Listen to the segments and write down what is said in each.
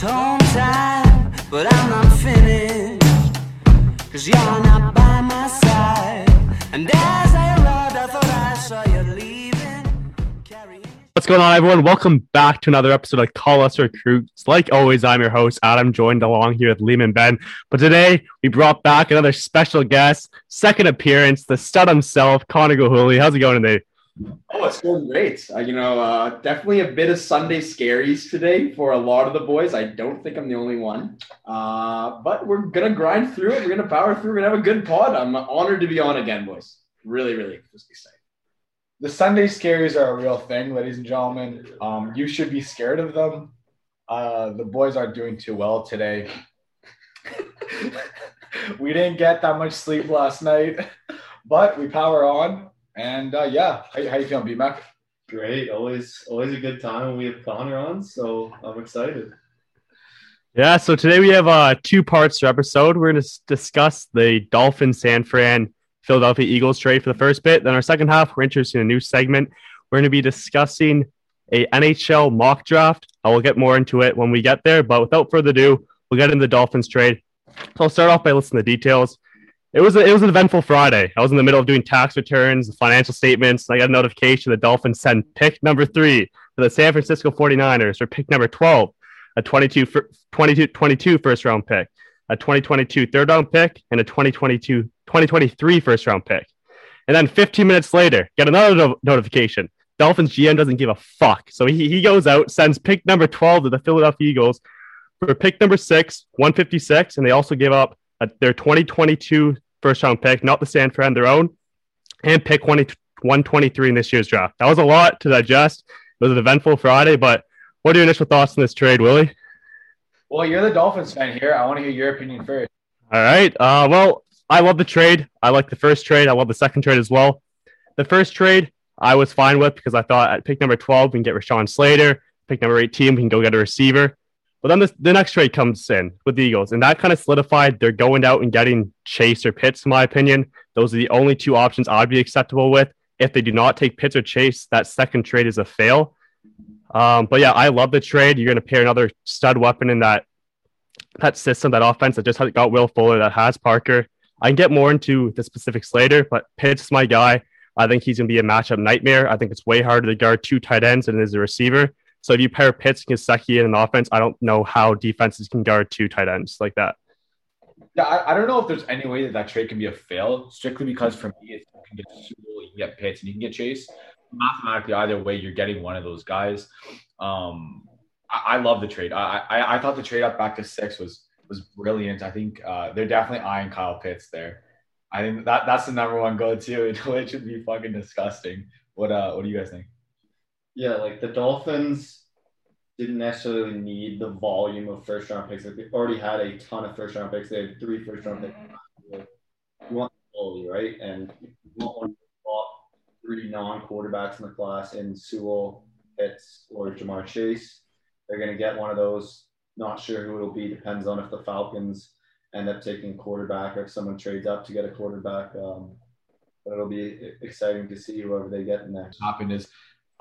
time, but I'm not finished. Cause you're not by my side. And as I I thought I saw you leaving. Carrying. What's going on, everyone? Welcome back to another episode of Call Us Recruits. Like always, I'm your host, Adam, joined along here with Lehman Ben. But today, we brought back another special guest, second appearance, the stud himself, Conor Gilhooly. How's it going today? Oh, it's going great. Uh, you know, uh, definitely a bit of Sunday scaries today for a lot of the boys. I don't think I'm the only one. Uh, but we're going to grind through it. We're going to power through. We're to have a good pod. I'm honored to be on again, boys. Really, really just excited. the Sunday scaries are a real thing, ladies and gentlemen. Um, you should be scared of them. Uh, the boys aren't doing too well today. we didn't get that much sleep last night, but we power on. And uh, yeah, how, how you feeling, B-Mac? Great. Always always a good time when we have Conor on, so I'm excited. Yeah, so today we have uh, two parts to our episode. We're going to discuss the Dolphin San Fran Philadelphia Eagles trade for the first bit. Then our second half, we're interested in a new segment. We're going to be discussing a NHL mock draft. I will get more into it when we get there, but without further ado, we'll get into the Dolphins trade. So I'll start off by listing the details. It was a, it was an eventful Friday. I was in the middle of doing tax returns, financial statements. I got a notification the Dolphins sent pick number three to the San Francisco 49ers for pick number 12, a 22, 22, 22 first round pick, a 2022 third round pick, and a 2022 2023 first round pick. And then 15 minutes later, get another no- notification. Dolphins GM doesn't give a fuck. So he, he goes out, sends pick number 12 to the Philadelphia Eagles for pick number six, 156. And they also give up their 2022 first round pick, not the San Fran, their own, and pick 20, 123 in this year's draft. That was a lot to digest. It was an eventful Friday, but what are your initial thoughts on this trade, Willie? Well, you're the Dolphins fan here. I want to hear your opinion first. All right. Uh, well, I love the trade. I like the first trade. I love the second trade as well. The first trade I was fine with because I thought at pick number 12, we can get Rashawn Slater. Pick number 18, we can go get a receiver. But then the next trade comes in with the Eagles, and that kind of solidified they're going out and getting Chase or Pitts, in my opinion. Those are the only two options I'd be acceptable with. If they do not take Pitts or Chase, that second trade is a fail. Um, but yeah, I love the trade. You're going to pair another stud weapon in that that system, that offense that just got Will Fuller, that has Parker. I can get more into the specifics later, but Pitts is my guy. I think he's going to be a matchup nightmare. I think it's way harder to guard two tight ends than it is a receiver. So if you pair Pitts and Gesicki in an offense, I don't know how defenses can guard two tight ends like that. Yeah, I, I don't know if there's any way that that trade can be a fail, strictly because for me, it's, you can get Sewell, you can get Pitts, and you can get Chase. Mathematically, either way, you're getting one of those guys. Um, I, I love the trade. I, I I thought the trade up back to six was was brilliant. I think uh, they're definitely eyeing Kyle Pitts there. I think that that's the number one go-to. It should be fucking disgusting. What uh, what do you guys think? Yeah, like the Dolphins didn't necessarily need the volume of first round picks. Like they already had a ton of first round picks. They had three first round picks. You want quality, right? And you want one top three non quarterbacks in the class in Sewell, Pitts, or Ja'Marr Chase. They're going to get one of those. Not sure who it'll be. Depends on if the Falcons end up taking a quarterback or if someone trades up to get a quarterback. Um, but it'll be exciting to see whoever they get next. happened is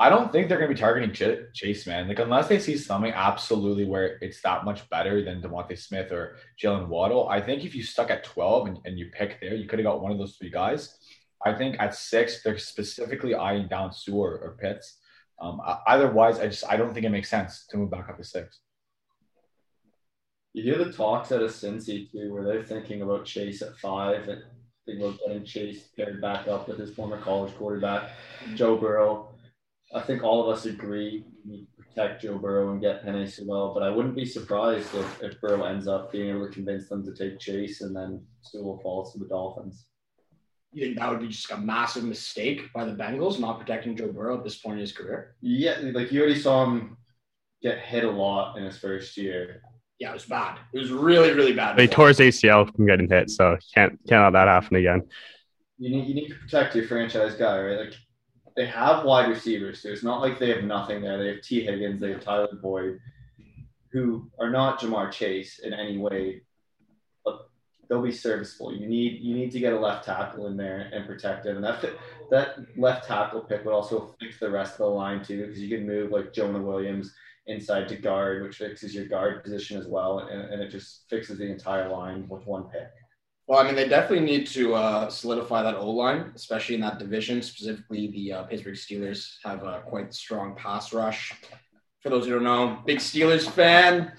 I don't think they're going to be targeting Ch- Chase, man. Like, unless they see something absolutely where it's that much better than DeVonta Smith or Jaylen Waddle, I think if you stuck at 12 and, and you pick there, you could have got one of those three guys. I think at six, they're specifically eyeing down Sewell or Pitts. Um, otherwise, I just I don't think it makes sense to move back up to six. You hear the talks out of Cincy too, where they're thinking about Chase at five and thinking about getting Chase paired back up with his former college quarterback, Joe Burrow. I think all of us agree we need to protect Joe Burrow and get Penei Sewell, but I wouldn't be surprised if, if Burrow ends up being able to convince them to take Chase and then Sewell falls to the Dolphins. You think that would be just a massive mistake by the Bengals not protecting Joe Burrow at this point in his career? Yeah, like you already saw him get hit a lot in his first year. Yeah, it was bad. It was really, really bad. They tore his ACL from getting hit, so can't can't let that happen again. You need you need to protect your franchise guy, right? Like they have wide receivers, so it's not like they have nothing there. They have Tee Higgins, they have Tyler Boyd, who are not Ja'Marr Chase in any way, but they'll be serviceable. You need you need to get a left tackle in there and protect him, and that that left tackle pick would also fix the rest of the line too, because you can move like Jonah Williams inside to guard, which fixes your guard position as well, and, and it just fixes the entire line with one pick. Well, I mean, they definitely need to uh, solidify that O line, especially in that division. Specifically, the uh, Pittsburgh Steelers have a quite strong pass rush. For those who don't know, big Steelers fan.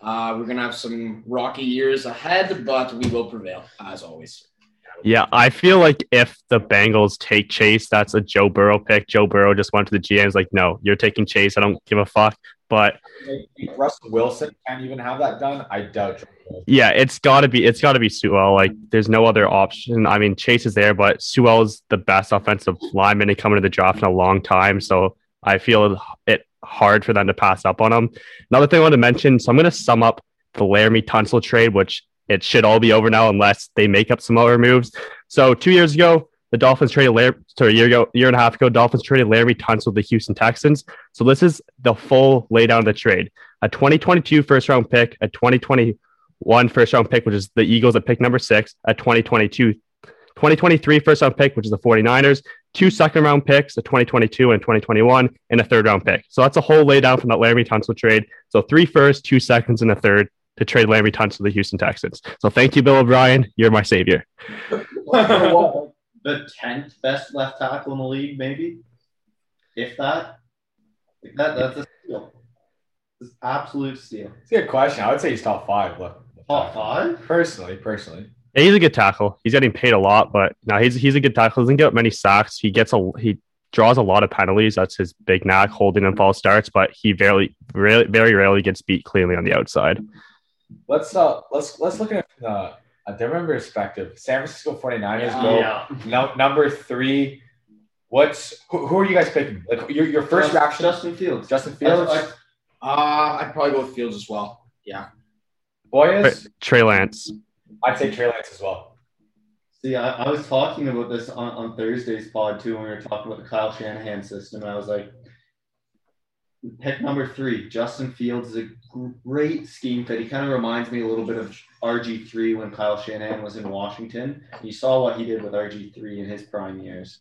Uh, we're gonna have some rocky years ahead, but we will prevail as always. Yeah, I feel like if the Bengals take Chase, that's a Joe Burrow pick. Joe Burrow just went to the GM's like, no, you're taking Chase. I don't give a fuck. But Russell Wilson can't even have that done. I doubt. yeah, it's gotta be it's gotta be Sewell. Like there's no other option. I mean, Chase is there, but Sewell is the best offensive lineman to come into the draft in a long time. So I feel it hard for them to pass up on him. Another thing I want to mention, so I'm gonna sum up the Laremy Tunsil trade, which it should all be over now unless they make up some other moves. So two years ago, the Dolphins traded Lar- sorry, a year ago, year and a half ago, Dolphins traded Laremy Tunsil to the Houston Texans. So this is the full laydown of the trade. A 2022 first round pick, a 2021 first round pick, which is the Eagles at pick number six, a 2022 2023 first round pick, which is the 49ers, two second round picks, a 2022 and a 2021, and a third round pick. So that's a whole laydown from that Laremy Tunsil trade. So three first, two seconds, and a third to trade Laremy Tunsil to the Houston Texans. So thank you, Bill O'Brien. You're my savior. the tenth best left tackle in the league, maybe, if that. Like that that's a steal. It's absolute steal. It's a good question. I would say he's top five. Look, Top five. Personally, personally. Yeah, he's a good tackle. He's getting paid a lot, but no, he's he's a good tackle. He Doesn't get many sacks. He gets a he draws a lot of penalties. That's his big knack, holding and false starts. But he very very very rarely gets beat cleanly on the outside. Let's uh let's let's look at it from a, a different perspective. San Francisco 49ers Yeah. go Yeah. no, number three. What's who, who are you guys picking? Like your, your first Just- reaction? Justin Fields. Justin Fields, I- Uh, I'd probably go with Fields as well. Yeah. Boyas. Trey Lance. I'd say Trey Lance as well. See, I, I was talking about this on, on Thursday's pod too when we were talking about the Kyle Shanahan system. And I was like, pick number three, Justin Fields is a great scheme fit. He kind of reminds me a little bit of RG3 when Kyle Shanahan was in Washington. You saw what he did with RG3 in his prime years.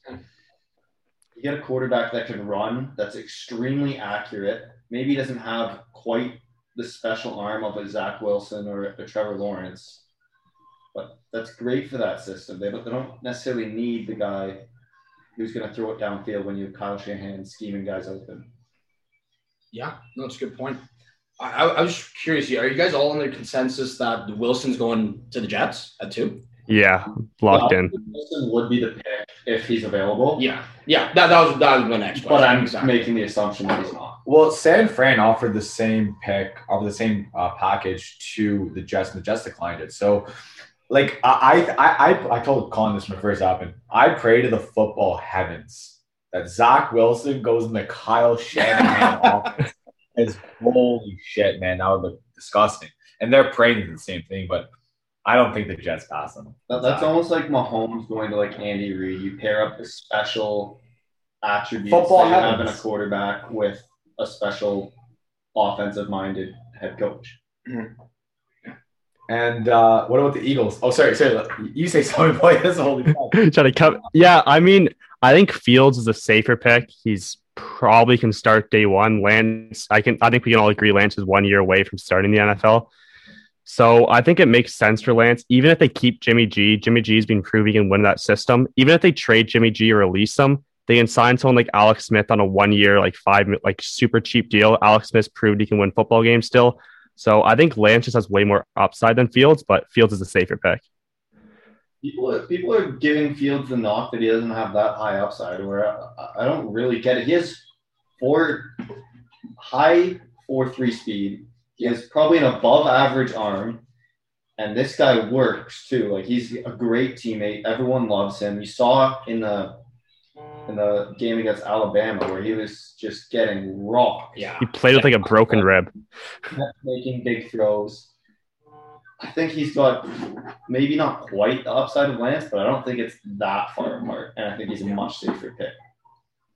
You get a quarterback that can run, that's extremely accurate. Maybe doesn't have quite the special arm of a Zach Wilson or a Trevor Lawrence but that's great for that system. They don't, they don't necessarily need the guy who's going to throw it downfield when you have Kyle Shanahan scheming guys open. Yeah, no, that's a good point. I, I, I was curious. Are you guys all in the consensus that Wilson's going to the Jets at two? Yeah, locked Well, in. Wilson would be the pick if he's available, Yeah, yeah. That, that was that was my next question. but I'm Exactly. making the assumption that he's not. Well, San Fran offered the same pick, offered the same uh, package to the Jets, and the Jets declined it. So, like, I, I, I, I told Colin this when it first happened. I pray to the football heavens that Zach Wilson goes in the Kyle Shanahan offense. It's holy shit, man. That would look disgusting. And they're praying to the same thing, but I don't think the Jets pass them. That, that's almost like Mahomes going to like Andy Reid. You pair up the special attributes Football that you have in a quarterback with a special offensive minded head coach. And uh, what about the Eagles? Oh, sorry, sorry. You say something, boy. That's a holy fuck. Trying to come. Yeah, I mean, I think Fields is a safer pick. He's probably can start day one. Lance, I can. I think we can all agree Lance is one year away from starting the NFL. So I think it makes sense for Lance, even if they keep Jimmy G. Jimmy G's been proving he can win that system. Even if they trade Jimmy G or release him, they can sign someone like Alex Smith on a one year, like five, like super cheap deal. Alex Smith proved he can win football games still. So I think Lance just has way more upside than Fields, but Fields is a safer pick. People are, people are giving Fields the knock that he doesn't have that high upside. Where I, I don't really get it. He has four high four three speed. He has probably an above average arm, and this guy works too. Like he's a great teammate. Everyone loves him. You saw in the in the game against Alabama where he was just getting rocked. Yeah. He played with like a broken rib. making big throws. I think he's got maybe not quite the upside of Lance, but I don't think it's that far apart. And I think he's a much safer pick.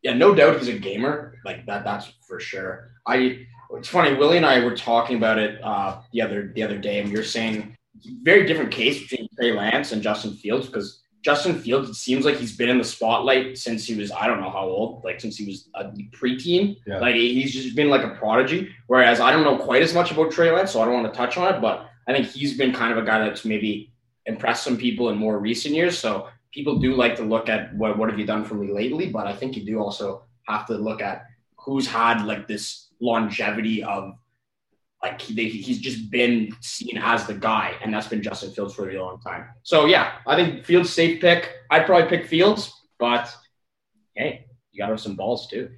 Yeah, no doubt he's a gamer. Like that, that's for sure. I. It's funny. Willie and I were talking about it uh, the other the other day, and we were saying very different case between Trey Lance and Justin Fields because Justin Fields, it seems like he's been in the spotlight since he was, I don't know how old, like since he was a preteen. Yeah. Like he's just been like a prodigy. Whereas I don't know quite as much about Trey Lance, so I don't want to touch on it, but I think he's been kind of a guy that's maybe impressed some people in more recent years. So people do like to look at what, what have you done for me lately, but I think you do also have to look at who's had like this longevity of like he, he's just been seen as the guy, and that's been Justin Fields for a really long time. So yeah, I think Fields safe pick. I'd probably pick Fields, but hey, you got to have some balls too.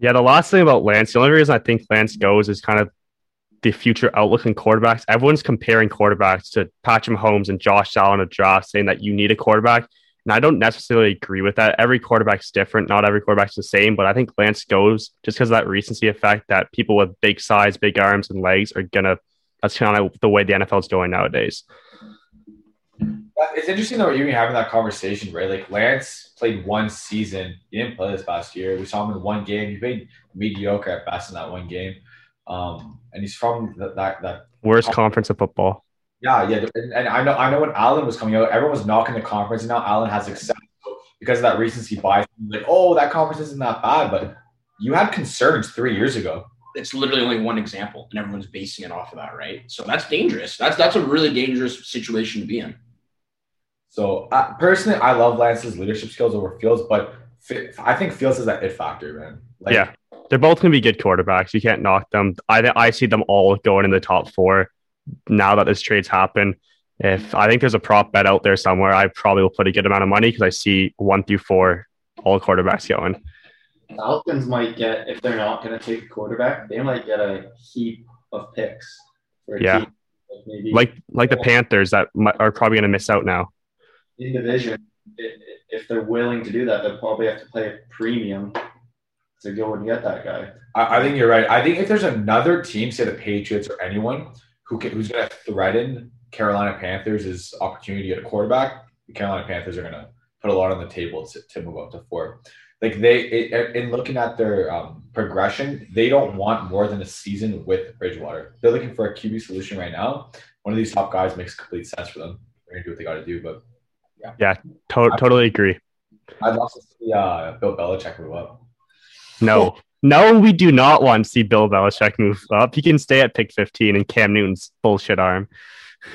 Yeah, the last thing about Lance, the only reason I think Lance goes is kind of the future outlook in quarterbacks. Everyone's comparing quarterbacks to Patrick Mahomes and Josh Allen a draft, saying that you need a quarterback. And I don't necessarily agree with that. Every quarterback's different. Not every quarterback's the same, but I think Lance goes just because of that recency effect that people with big size, big arms, and legs are gonna. That's kind of the way the NFL is going nowadays. Uh, it's interesting we're even having that conversation, right? Like Lance played one season. He didn't play this past year. We saw him in one game. He played mediocre at best in that one game. Um, and he's from that that, that Worst conference of football. Yeah, yeah, and, and I know I know when Allen was coming out, everyone was knocking the conference, and now Allen has success So because of that recency bias. Like, oh, that conference isn't that bad, but you had concerns three years ago. It's literally only one example, and everyone's basing it off of that, right? So that's dangerous. That's that's a really dangerous situation to be in. So uh, personally, I love Lance's leadership skills over Fields, but Fi- I think Fields is that it factor, man. Like, Yeah. They're both going to be good quarterbacks. You can't knock them. I I see them all going in the top four now that this trade's happened. If I think there's a prop bet out there somewhere, I probably will put a good amount of money because I see one through four all quarterbacks going. Falcons might get if they're not going to take a quarterback, they might get a heap of picks. For a Yeah. Like Like like the Panthers that are probably going to miss out now. in division, if they're willing to do that, they'll probably have to play a premium to go and get that guy. I, I think you're right. I think if there's another team, say the Patriots or anyone who can, who's going to threaten Carolina Panthers' opportunity to get a quarterback, the Carolina Panthers are going to put a lot on the table to, to move up to four. Like they, it, in looking at their um, progression, they don't want more than a season with Bridgewater. They're looking for a QB solution right now. One of these top guys makes complete sense for them. They're going to do what they got to do. But yeah, To- totally agree. I'd love to see uh, Bill Belichick move up. No, no, we do not want to see Bill Belichick move up. He can stay at pick 15 and Cam Newton's bullshit arm.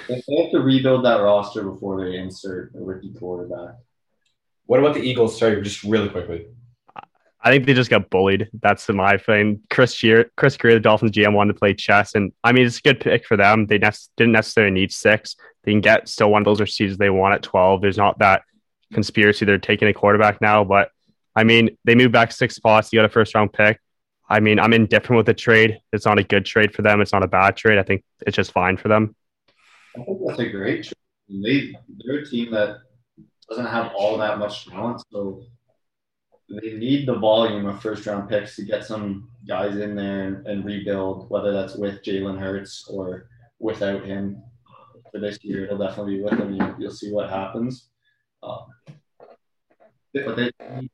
They they have to rebuild that roster before they insert a rookie quarterback. What about the Eagles? Sorry, just really quickly. I think they just got bullied. That's my thing. Chris Shear, Chris Grier, the Dolphins GM, wanted to play chess, and I mean it's a good pick for them. They ne- didn't necessarily need six. They can get still one of those receivers they want at twelve. There's not that conspiracy. They're taking a quarterback now, but I mean they moved back six spots. You got a first round pick. I mean I'm indifferent with the trade. It's not a good trade for them. It's not a bad trade. I think it's just fine for them. I think that's a great trade. They they're a team that doesn't have all that much talent, so they need the volume of first round picks to get some guys in there and, and rebuild, whether that's with Jalen Hurts or without him. For this year, it'll definitely be with him. You, you'll see what happens. Um, but they need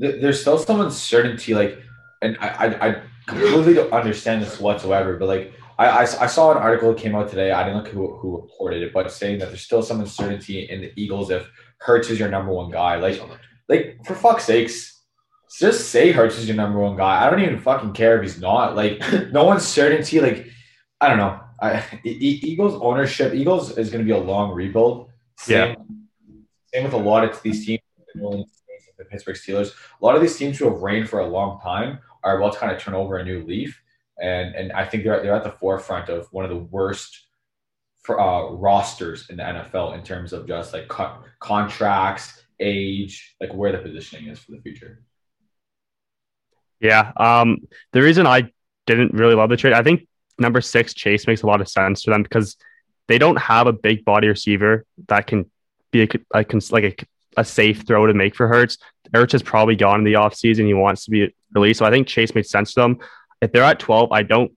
Th- There's still some uncertainty, like, and I, I, I completely don't understand this whatsoever. But like, I, I, I saw an article that came out today. I didn't look who, who reported it, but saying that there's still some uncertainty in the Eagles if Hurts is your number one guy. Like, like for fuck's sakes, just say Hurts is your number one guy. I don't even fucking care if he's not. Like, no uncertainty. Like, I don't know. I, E- Eagles ownership. Eagles is going to be a long rebuild. Same, Same with a lot of these teams. The Pittsburgh Steelers. A lot of these teams who have reigned for a long time are about to kind of turn over a new leaf, and and I think they're they're at the forefront of one of the worst for, uh, rosters in the NFL in terms of just like co- contracts, age, like where the positioning is for the future. Yeah. Um, the reason I didn't really love the trade, I think number six Chase makes a lot of sense for them because they don't have a big body receiver that can be a, a like a, a safe throw to make for Hertz. Hurts is probably gone in the offseason. He wants to be released. So I think Chase made sense to them. If they're at 12, I don't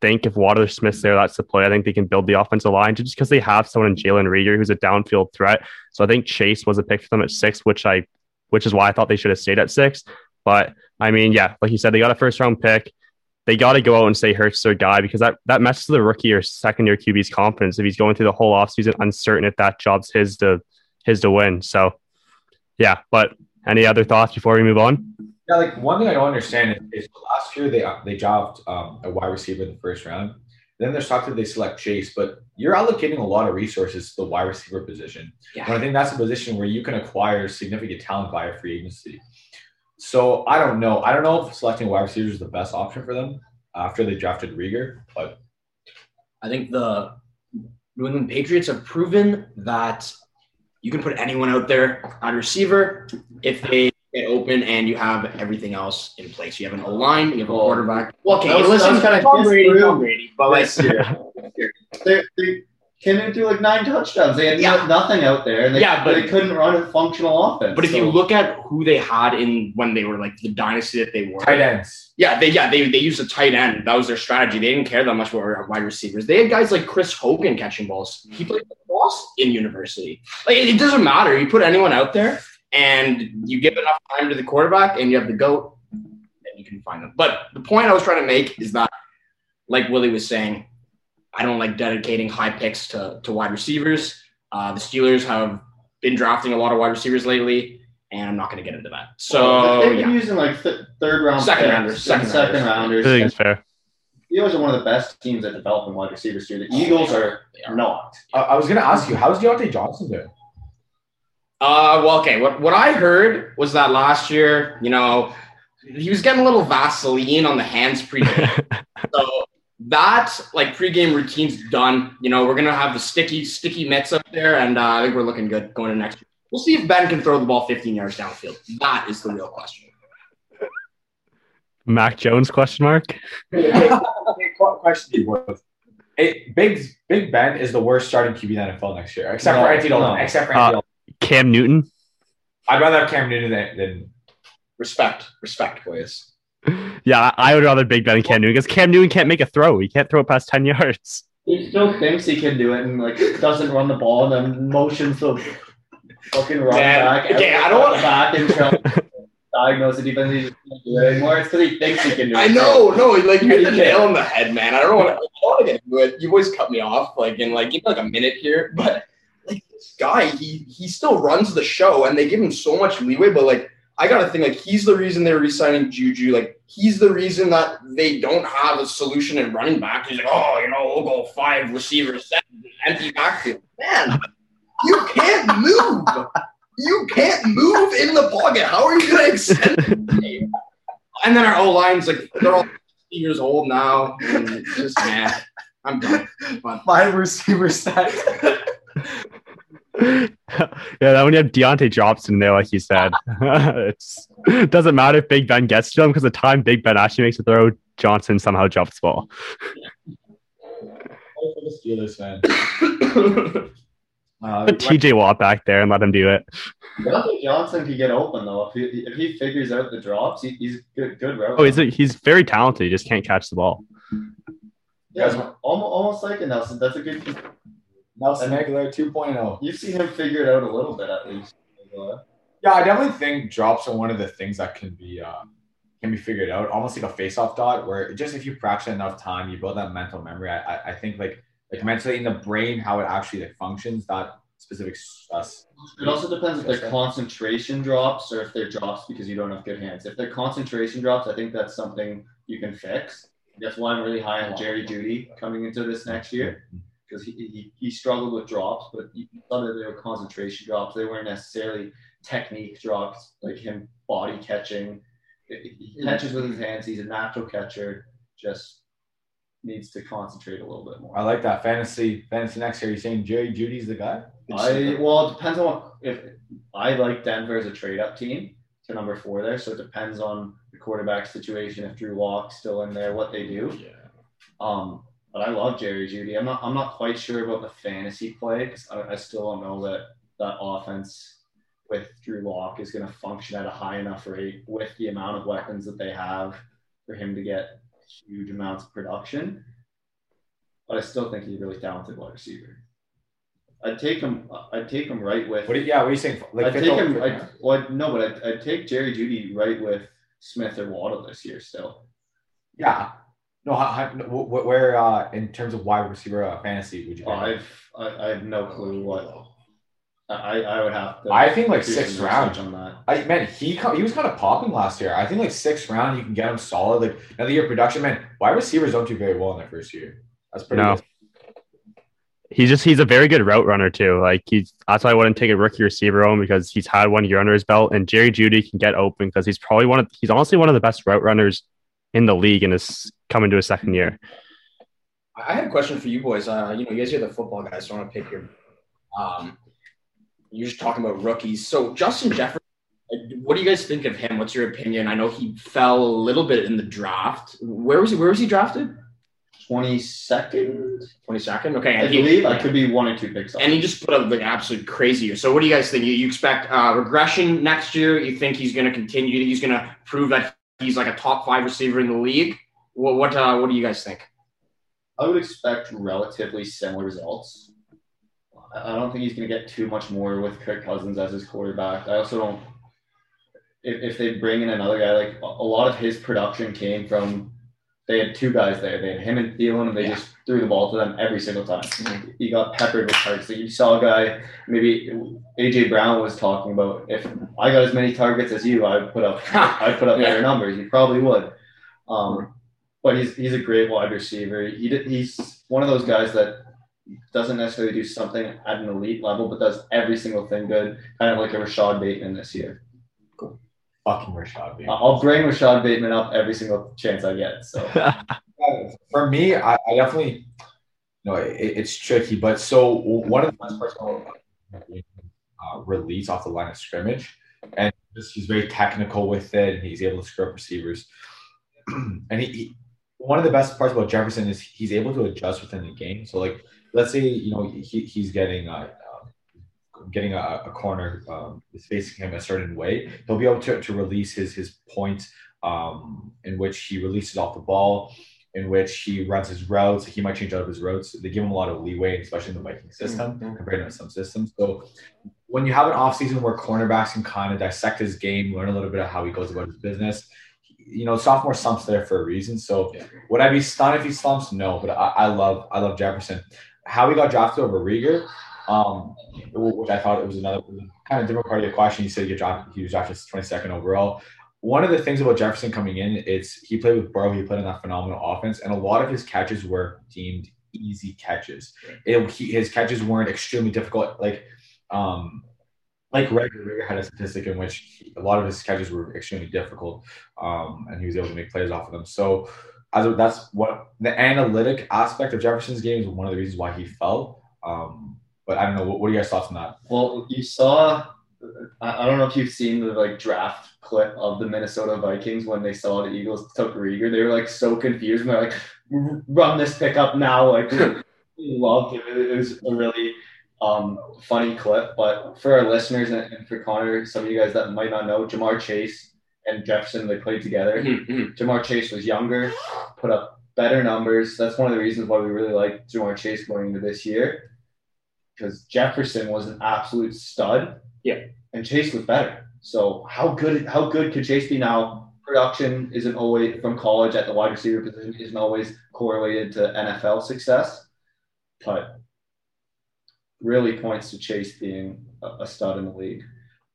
think if Water Smith's there, that's the play. I think they can build the offensive line just because they have someone in Jalen Reagor who's a downfield threat. So I think Chase was a pick for them at six, which I which is why I thought they should have stayed at six. But I mean, yeah, like you said, they got a first round pick. They got to go out and say Hurts their guy because that, that messes the rookie or second year QB's confidence. If he's going through the whole offseason uncertain if that job's his to his to win. So, yeah. But any other thoughts before we move on? Yeah, like one thing I don't understand is, is last year they they dropped um, a wide receiver in the first round. Then they're shocked that they select Chase, but you're allocating a lot of resources to the wide receiver position. Yeah. And I think that's a position where you can acquire significant talent via free agency. So I don't know. I don't know if selecting wide receivers is the best option for them after they drafted Reagor, but I think the New England Patriots have proven that you can put anyone out there on receiver if they get open and you have everything else in place. You have an O line, you have a quarterback. Well, okay, that was- listen, that was kinda Tom Brady, Tom Brady, but like, this year. they, they came do like nine touchdowns. They had no- Yeah. nothing out there, and they, Yeah, but- they couldn't run a functional offense. but if so- you look at who they had in when they were like the dynasty that they were, tight ends. Yeah, they yeah they they used a tight end. That was their strategy. They didn't care that much about wide receivers. They had guys like Chris Hogan catching balls. He hmm. played lacrosse in university. Like it, it doesn't matter. You put anyone out there and you give enough time to the quarterback and you have the goat, then you can find them. But the point I was trying to make is that, like Willie was saying, I don't like dedicating high picks to to wide receivers. Uh, the Steelers have been drafting a lot of wide receivers lately, and I'm not going to get into that. So they've been yeah. using like th- third round Second picks rounders, and second second rounders. I think it's fair. Steelers are one of the best teams at developing wide receivers too. The Eagles are are. not. I, I was gonna ask you, how's Diontae Johnson doing? Uh, well, okay. What what I heard was that last year, you know, he was getting a little Vaseline on the hands pregame. so that like pregame routine's done. You know, we're gonna have the sticky sticky mitts up there, and uh, I think we're looking good going to next year. We'll see if Ben can throw the ball 15 yards downfield. That is the real question. Mac Jones question mark. Hey, hey, question to you both. Hey, Big Big Ben is the worst starting QB in the NFL next year, except No, for Andy Dalton. no. Except for Uh, Andy Dalton. Cam Newton. I'd rather have Cam Newton than, than Respect, respect, boys. Yeah, I I would rather Big Ben than Cam Newton because Cam Newton can't make a throw. He can't throw it past 10 yards. He still thinks he can do it and like doesn't run the ball and then motions the fucking run Man, back. okay, I don't wanna- back and try to diagnose the defense. He just can't do it anymore. It's because he thinks he can do it. I know, no, like you hit the Yeah. nail on the head, man. I don't want to, I don't want to get into it. You always cut me off, like in like give me like a minute here, but like this guy, he he still runs the show, and they give him so much leeway. But like, I gotta think like he's the reason they're resigning Juju. Like he's the reason that they don't have a solution in running back. He's like, oh, you know, we'll go five receivers, seven, empty backfield. Man, you can't move. You can't move in the pocket. How are you gonna extend? the? And then our O line's like they're all 60 years old now. And it's just man, I'm done. five receiver set. yeah, that when you have Diontae Johnson there, like you said, it doesn't matter if Big Ben gets to him because the time Big Ben actually makes a throw, Johnson somehow drops the ball. the Steelers fan. Uh, Put TJ Watt back there and let him do it. Diontae Johnson can get open though. If he, if he figures out the drops, he, he's good. Good route. Oh, he's he's very talented. He just can't catch the ball. yeah, almost, almost like a Nelson. That's a good. Nelson Agholor 2.0. You've seen him figure it out a little bit at least. Yeah, I definitely think drops are one of the things that can be uh, can be figured out, almost like a face-off dot, where just if you practice enough time, you build that mental memory. I, I, I think like like mentally in the brain, how it actually like functions, that specific uh, It also depends if their concentration drops or if they're drops because you don't have good hands. If their concentration drops, I think that's something you can fix. That's why I'm really high on Jerry Jeudy coming into this next year because he, he, he struggled with drops, but thought that they were concentration drops. They weren't necessarily technique drops like him body catching. He catches with his hands. He's a natural catcher. Just needs to concentrate a little bit more. I like that fantasy. Fantasy next year. You're saying Jerry Jeudy's the guy? I well, it depends on what if I like Denver as a trade up team to number four there. So it depends on the quarterback situation. If Drew Lock's still in there, what they do. Yeah. Um, but I love Jerry Jeudy. I'm not I'm not quite sure about the fantasy play because I, I still don't know that that offense with Drew Lock is going to function at a high enough rate with the amount of weapons that they have for him to get huge amounts of production. But I still think he's a really talented wide receiver. I'd take him. I'd take him right with. What? Are, yeah. What are you saying? Like I'd take him. I'd, well, I'd- no, but I'd, I'd take Jerry Jeudy right with Smith or Waddle this year. Still, yeah. No. How, how, no, wh- wh- where uh, in terms of wide receiver uh, fantasy would you? oh, pick? I've I, I have no clue what. I, I would have to. I think like do sixth round. on that. I man, he he was kind of popping last year. I think like sixth round, you can get him solid. Like another year of production, man. Wide receivers don't do very well in their first year. That's pretty. No. good. He's just he's a very good route runner too. Like he's that's why I wouldn't take a rookie receiver home because he's had one year under his belt, and Jerry Jeudy can get open because he's probably one of he's honestly one of the best route runners in the league and is coming to his second year. I had a question for you boys. Uh, you know, you guys are the football guys, so I want to pick your. Um, you're just talking about rookies. So Justin Jefferson, uh, what do you guys think of him? What's your opinion? I know he fell a little bit in the draft. Where was he? Where was he drafted? Twenty second, Twenty second. Okay, I he, believe. I could be one or two picks and he just put up like absolute crazy year. So what do you guys think? You, you expect uh, regression next year? You think he's going to continue? He's going to prove that he's like a top five receiver in the league? What what uh, what do you guys think? I would expect relatively similar results. I don't think he's going to get too much more with Kirk Cousins as his quarterback. I also don't. If, if they bring in another guy, like a lot of his production came from, they had two guys there. They had him and Thielen, and they Yeah. just threw the ball to them every single time. Mhm. He got peppered with targets. Like you saw a guy, maybe AJ Brown was talking about. If I got as many targets as you, I'd put up I'd put up Yeah. better numbers. He probably would. Um, but he's he's a great wide receiver. He did, he's one of those guys that doesn't necessarily do something at an elite level, but does every single thing good. Kind of like a Rashod Bateman this year. Fucking Rashod. Bateman. I'll bring Rashod Bateman up every single chance I get. So For me, I, I definitely, no, it, it's tricky. But so one of the best parts about uh, release off the line of scrimmage, and just he's very technical with it, and he's able to screw up receivers. and he, he, one of the best parts about Jefferson is he's able to adjust within the game. So like, let's say you know he, he's getting uh, uh, getting a, a corner um, is facing him a certain way, he'll be able to, to release his his point um, in which he releases off the ball, in which he runs his routes. He might change out of his routes. They give him a lot of leeway, especially in the Viking system Mhm. compared to some systems. So when you have an offseason where cornerbacks can kind of dissect his game, learn a little bit of how he goes about his business, you know, sophomore slumps there for a reason. So Yeah. would I be stunned if he slumps? No, but I, I love I love Jefferson. How he got drafted over Reagor, um, which I thought it was another kind of different part of your question. You said he, drafted, he was drafted 22nd overall. One of the things about Jefferson coming in is he played with Burrow. He played in that phenomenal offense, and a lot of his catches were deemed easy catches. It, he, his catches weren't extremely difficult. Like, um, like Reagor, Reagor had a statistic in which he, a lot of his catches were extremely difficult, um, and he was able to make plays off of them. So, as a, that's what the analytic aspect of Jefferson's game is one of the reasons why he fell. Um, but I don't know. What, what are your guys' thoughts on that? well, you saw. I I don't know if you've seen the like draft clip of the Minnesota Vikings when they saw the Eagles took Reagor. They were like so confused and they're like, "Run this pick up now!" Like, we loved it. It was a really um, funny clip. But for our listeners and, and for Conor, some of you guys that might not know, Ja'Marr Chase and Jefferson they played together. Mhm, mhm. Ja'Marr Chase was younger, put up better numbers. That's one of the reasons why we really like Ja'Marr Chase going into this year. Because Jefferson was an absolute stud. Yeah. And Chase was better. So how good how good could Chase be now? Production isn't always from college at the wide receiver position isn't always correlated to NFL success. But really points to Chase being a, a stud in the league.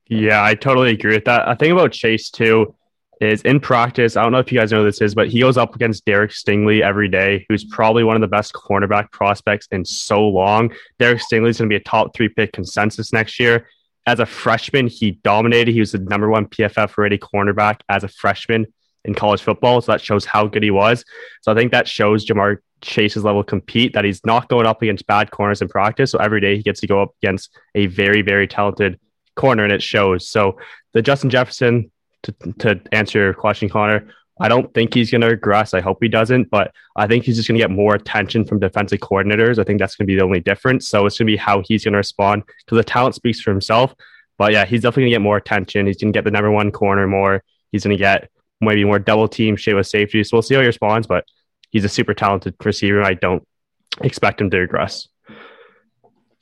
Yeah, I totally agree with that. I think about Chase too is in practice. I don't know if you guys know this is, but he goes up against Derek Stingley every day, who's probably one of the best cornerback prospects in so long. Derek Stingley's going to be a top three pick consensus next year. As a freshman, he dominated. He was the number one PFF rated cornerback as a freshman in college football. So that shows how good he was. So I think that shows Ja'Marr Chase's level compete that he's not going up against bad corners in practice. So every day he gets to go up against a very, very talented corner and it shows. So the Justin Jefferson, to, to answer your question, Conor, I don't think he's going to regress. I hope he doesn't, but I think he's just going to get more attention from defensive coordinators. I think that's going to be the only difference. So it's going to be how he's going to respond because the talent speaks for himself. But yeah, he's definitely going to get more attention. He's going to get the number one corner more. He's going to get maybe more double team shade with safety. So we'll see how he responds, but he's a super talented receiver. I don't expect him to regress.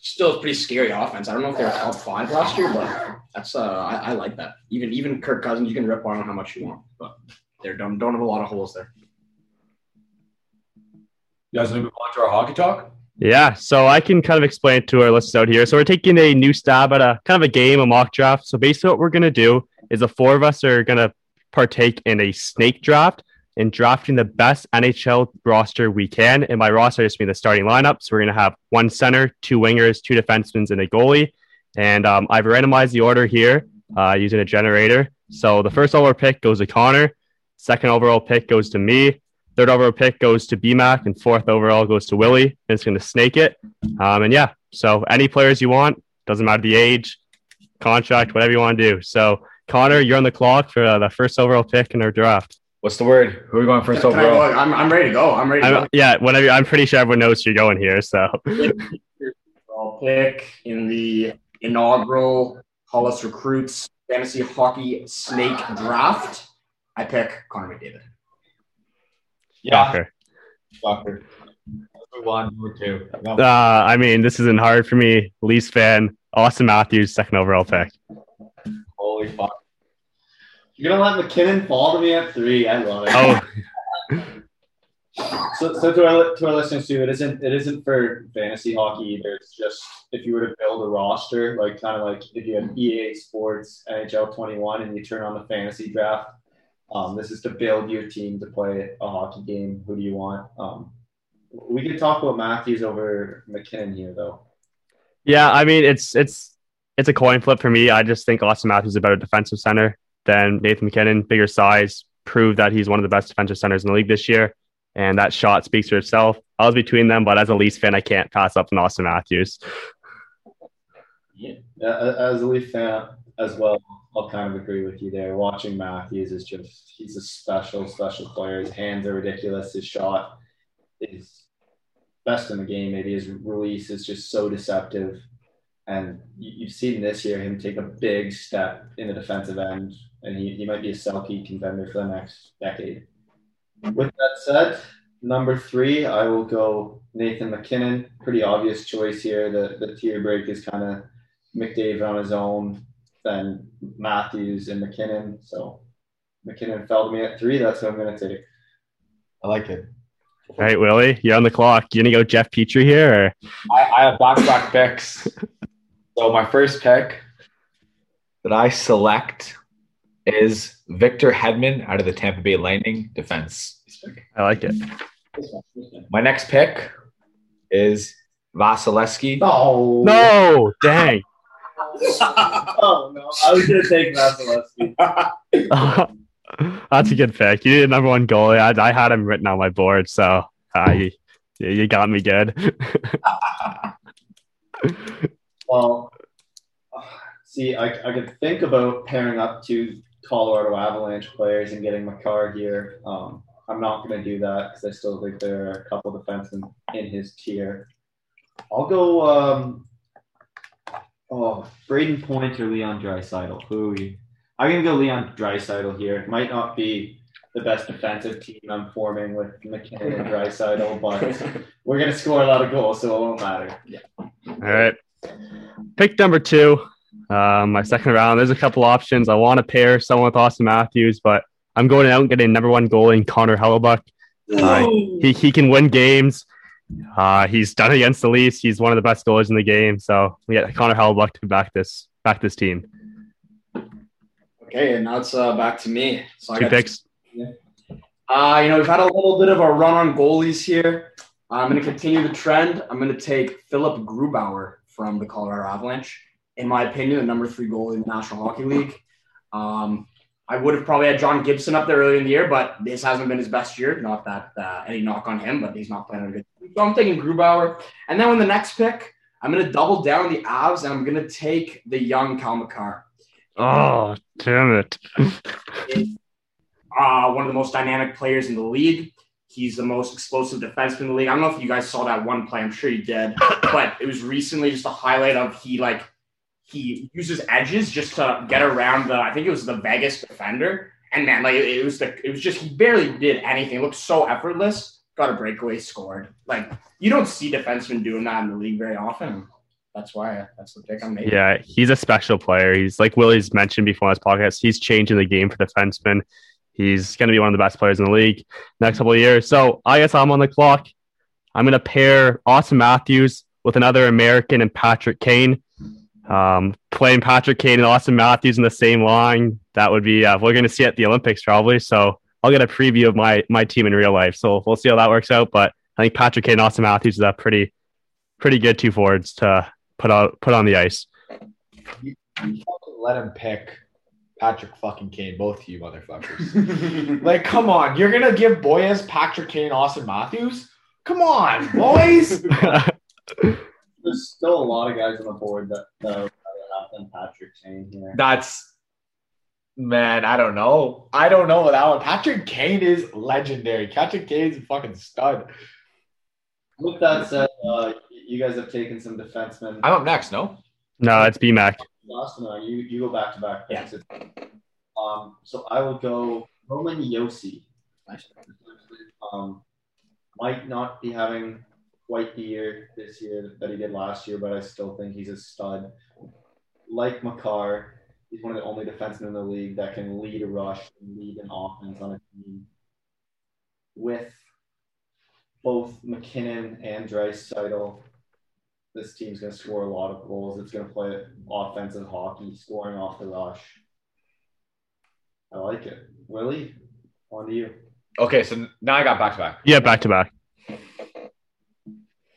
Still a pretty scary offense. I don't know if they were top five last year, but that's uh, I, I like that. Even even Kirk Cousins, you can rip on him how much you want, but they don't don't have a lot of holes there. You guys want to move on to our hockey talk? Yeah, so I can kind of explain it to our listeners out here. So we're taking a new stab at a kind of a game, a mock draft. So basically, what we're gonna do is the four of us are gonna partake in a snake draft and drafting the best NHL roster we can. And by roster, I just mean the starting lineup. So we're gonna have one center, two wingers, two defensemen, and a goalie. And um, I've randomized the order here uh, using a generator. So the first overall pick goes to Conor, second overall pick goes to me, third overall pick goes to BMAC, and fourth overall goes to Willie. And it's going to snake it. Um, and yeah, so any players you want, doesn't matter the age, contract, whatever you want to do. So Conor, you're on the clock for uh, the first overall pick in our draft. What's the word? Who are we going first Can overall? I'm, I'm ready to go. I'm ready to. I'm, yeah, whatever. I'm pretty sure everyone knows you're going here. So I'll pick in the inaugural Call Us Recruits Fantasy Hockey Snake Draft. I pick Connor McDavid. Yeah, Shocker. Shocker. Let's move on. Number two. No. Uh, I mean, this isn't hard for me. Leafs fan, Auston Matthews, second overall pick. Holy fuck. You're gonna let MacKinnon fall to me at three. I love it. Oh, So, so to our to our listeners too, it isn't it isn't for fantasy hockey either. It's just if you were to build a roster, like kind of like if you had EA Sports NHL 21 and you turn on the fantasy draft. Um, this is to build your team to play a hockey game. Who do you want? Um, we could talk about Matthews over MacKinnon here, though. yeah. I mean, it's it's it's a coin flip for me. I just think Auston Matthews is a better defensive center than Nathan MacKinnon. Bigger size, proved that he's one of the best defensive centers in the league this year, and that shot speaks for itself. I was between them, but as a Leafs fan, I can't pass up on Auston Matthews. Yeah, as a Leaf fan as well, I'll kind of agree with you there. Watching Matthews is just he's a special, special player. His hands are ridiculous. His shot is best in the game. Maybe his release is just so deceptive. And you- you've seen this year him take a big step in the defensive end, and he, he might be a Selke contender for the next decade. With that said, number three, I will go Nathan MacKinnon. Pretty obvious choice here. The the tier break is kind of McDavid on his own, then Matthews and MacKinnon. So MacKinnon fell to me at three. That's what I'm going to take. I like it. All right, Willie, you're on the clock. You gonna go Jeff Petry here? Or? I, I have back to back picks. So my first pick that I select is Victor Hedman out of the Tampa Bay Lightning defense. I like it. My next pick is Vasilevskiy. Oh No, dang. Oh no! I was going to take Vasilevskiy. That's a good pick. You need a number one goalie. I, I had him written on my board, so uh, you, you got me good. Well, see, I, I could think about pairing up two Colorado Avalanche players and getting Makar here. Um, I'm not going to do that because I still think there are a couple defensemen in his tier. I'll go. Um, oh, Brayden Point or Leon Draisaitl. Who are we? I'm going to go Leon Draisaitl here. It might not be the best defensive team I'm forming with MacKinnon and Draisaitl, but we're going to score a lot of goals, so it won't matter. Yeah. All right. Pick number two. Um, my second round. There's a couple options. I want to pair someone with Auston Matthews, but I'm going out and getting number one goalie in Connor Hellebuyck. Uh, he, he can win games. Uh, he's done against the Leafs. He's one of the best goalies in the game. So we get Connor Hellebuyck to back this back this team. Okay, and now it's uh, back to me. So I Two got picks. Uh, you know, we've had a little bit of a run on goalies here. I'm going to continue the trend. I'm going to take Philip Grubauer from the Colorado Avalanche. In my opinion, the number three goalie in the National Hockey League. Um, I would have probably had John Gibson up there earlier in the year, but this hasn't been his best year. Not that uh, any knock on him, but he's not playing a good. So I'm taking Grubauer, and then with the next pick, I'm going to double down the Avs, and I'm going to take the young Cale Makar. Oh, damn it. uh, one of the most dynamic players in the league. He's the most explosive defenseman in the league. I don't know if you guys saw that one play. I'm sure you did, but it was recently just a highlight of he like he uses edges just to get around the. I think it was the Vegas defender, and man, like it, was the it was just he barely did anything. It looked so effortless. Got a breakaway, scored. Like you don't see defensemen doing that in the league very often. That's why that's the pick I'm making. Yeah, he's a special player. He's like Willie's mentioned before on this podcast. He's changing the game for defensemen. He's going to be one of the best players in the league next couple of years. So I guess I'm on the clock. I'm going to pair Auston Matthews with another American and Patrick Kane. Um, playing Patrick Kane and Auston Matthews in the same line, that would be, uh, we're going to see at the Olympics probably. So I'll get a preview of my, my team in real life. So we'll see how that works out. But I think Patrick Kane and Auston Matthews is a pretty, pretty good two forwards to put out, put on the ice. You fucking let him pick Patrick fucking Kane, both of you motherfuckers. like, come on. You're going to give Boyes Patrick Kane, Auston Matthews? Come on, boys. There's still a lot of guys on the board that, that I would rather have than Patrick Kane here. That's man, I don't know. I don't know that one. Patrick Kane is legendary. Patrick Kane's a fucking stud. With that said, uh, you guys have taken some defensemen. I'm up next, no? no, it's BMAC. Last one, you you go back to back. Yeah. Um, so I will go Roman Josi. Um, might not be having quite the year this year that he did last year, but I still think he's a stud. Like Makar, he's one of the only defensemen in the league that can lead a rush and lead an offense on a team. With both MacKinnon and Draisaitl, this team's going to score a lot of goals. It's going to play offensive hockey, scoring off the rush. I like it. Willie, on to you. Okay, so now I got back to back. Yeah, back to back.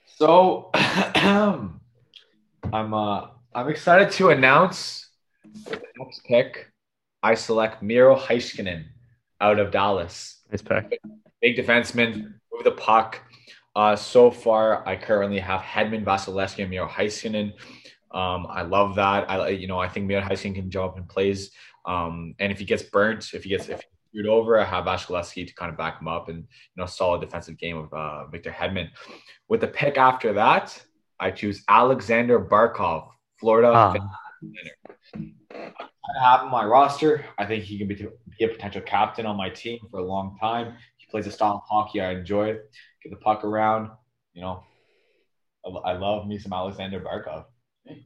So I'm uh I'm excited to announce the next pick. I select Miro Heiskanen out of Dallas. Nice pick. Big defenseman, move the puck. Uh, so far, I currently have Hedman, Vasilevskiy, and Miro Heiskanen. Um, I love that. I you know I think Miro Heiskanen can jump and plays. Um, and if he gets burnt, if he gets if he's screwed over, I have Vasilevskiy to kind of back him up and you know solid defensive game of uh, Victor Hedman. With the pick after that, I choose Alexander Barkov, Florida. Ah. I have him on my roster. I think he can be, be a potential captain on my team for a long time. He plays a style of hockey I enjoy. Get the puck around. You know, I, I love me some Alexander Barkov. Hey,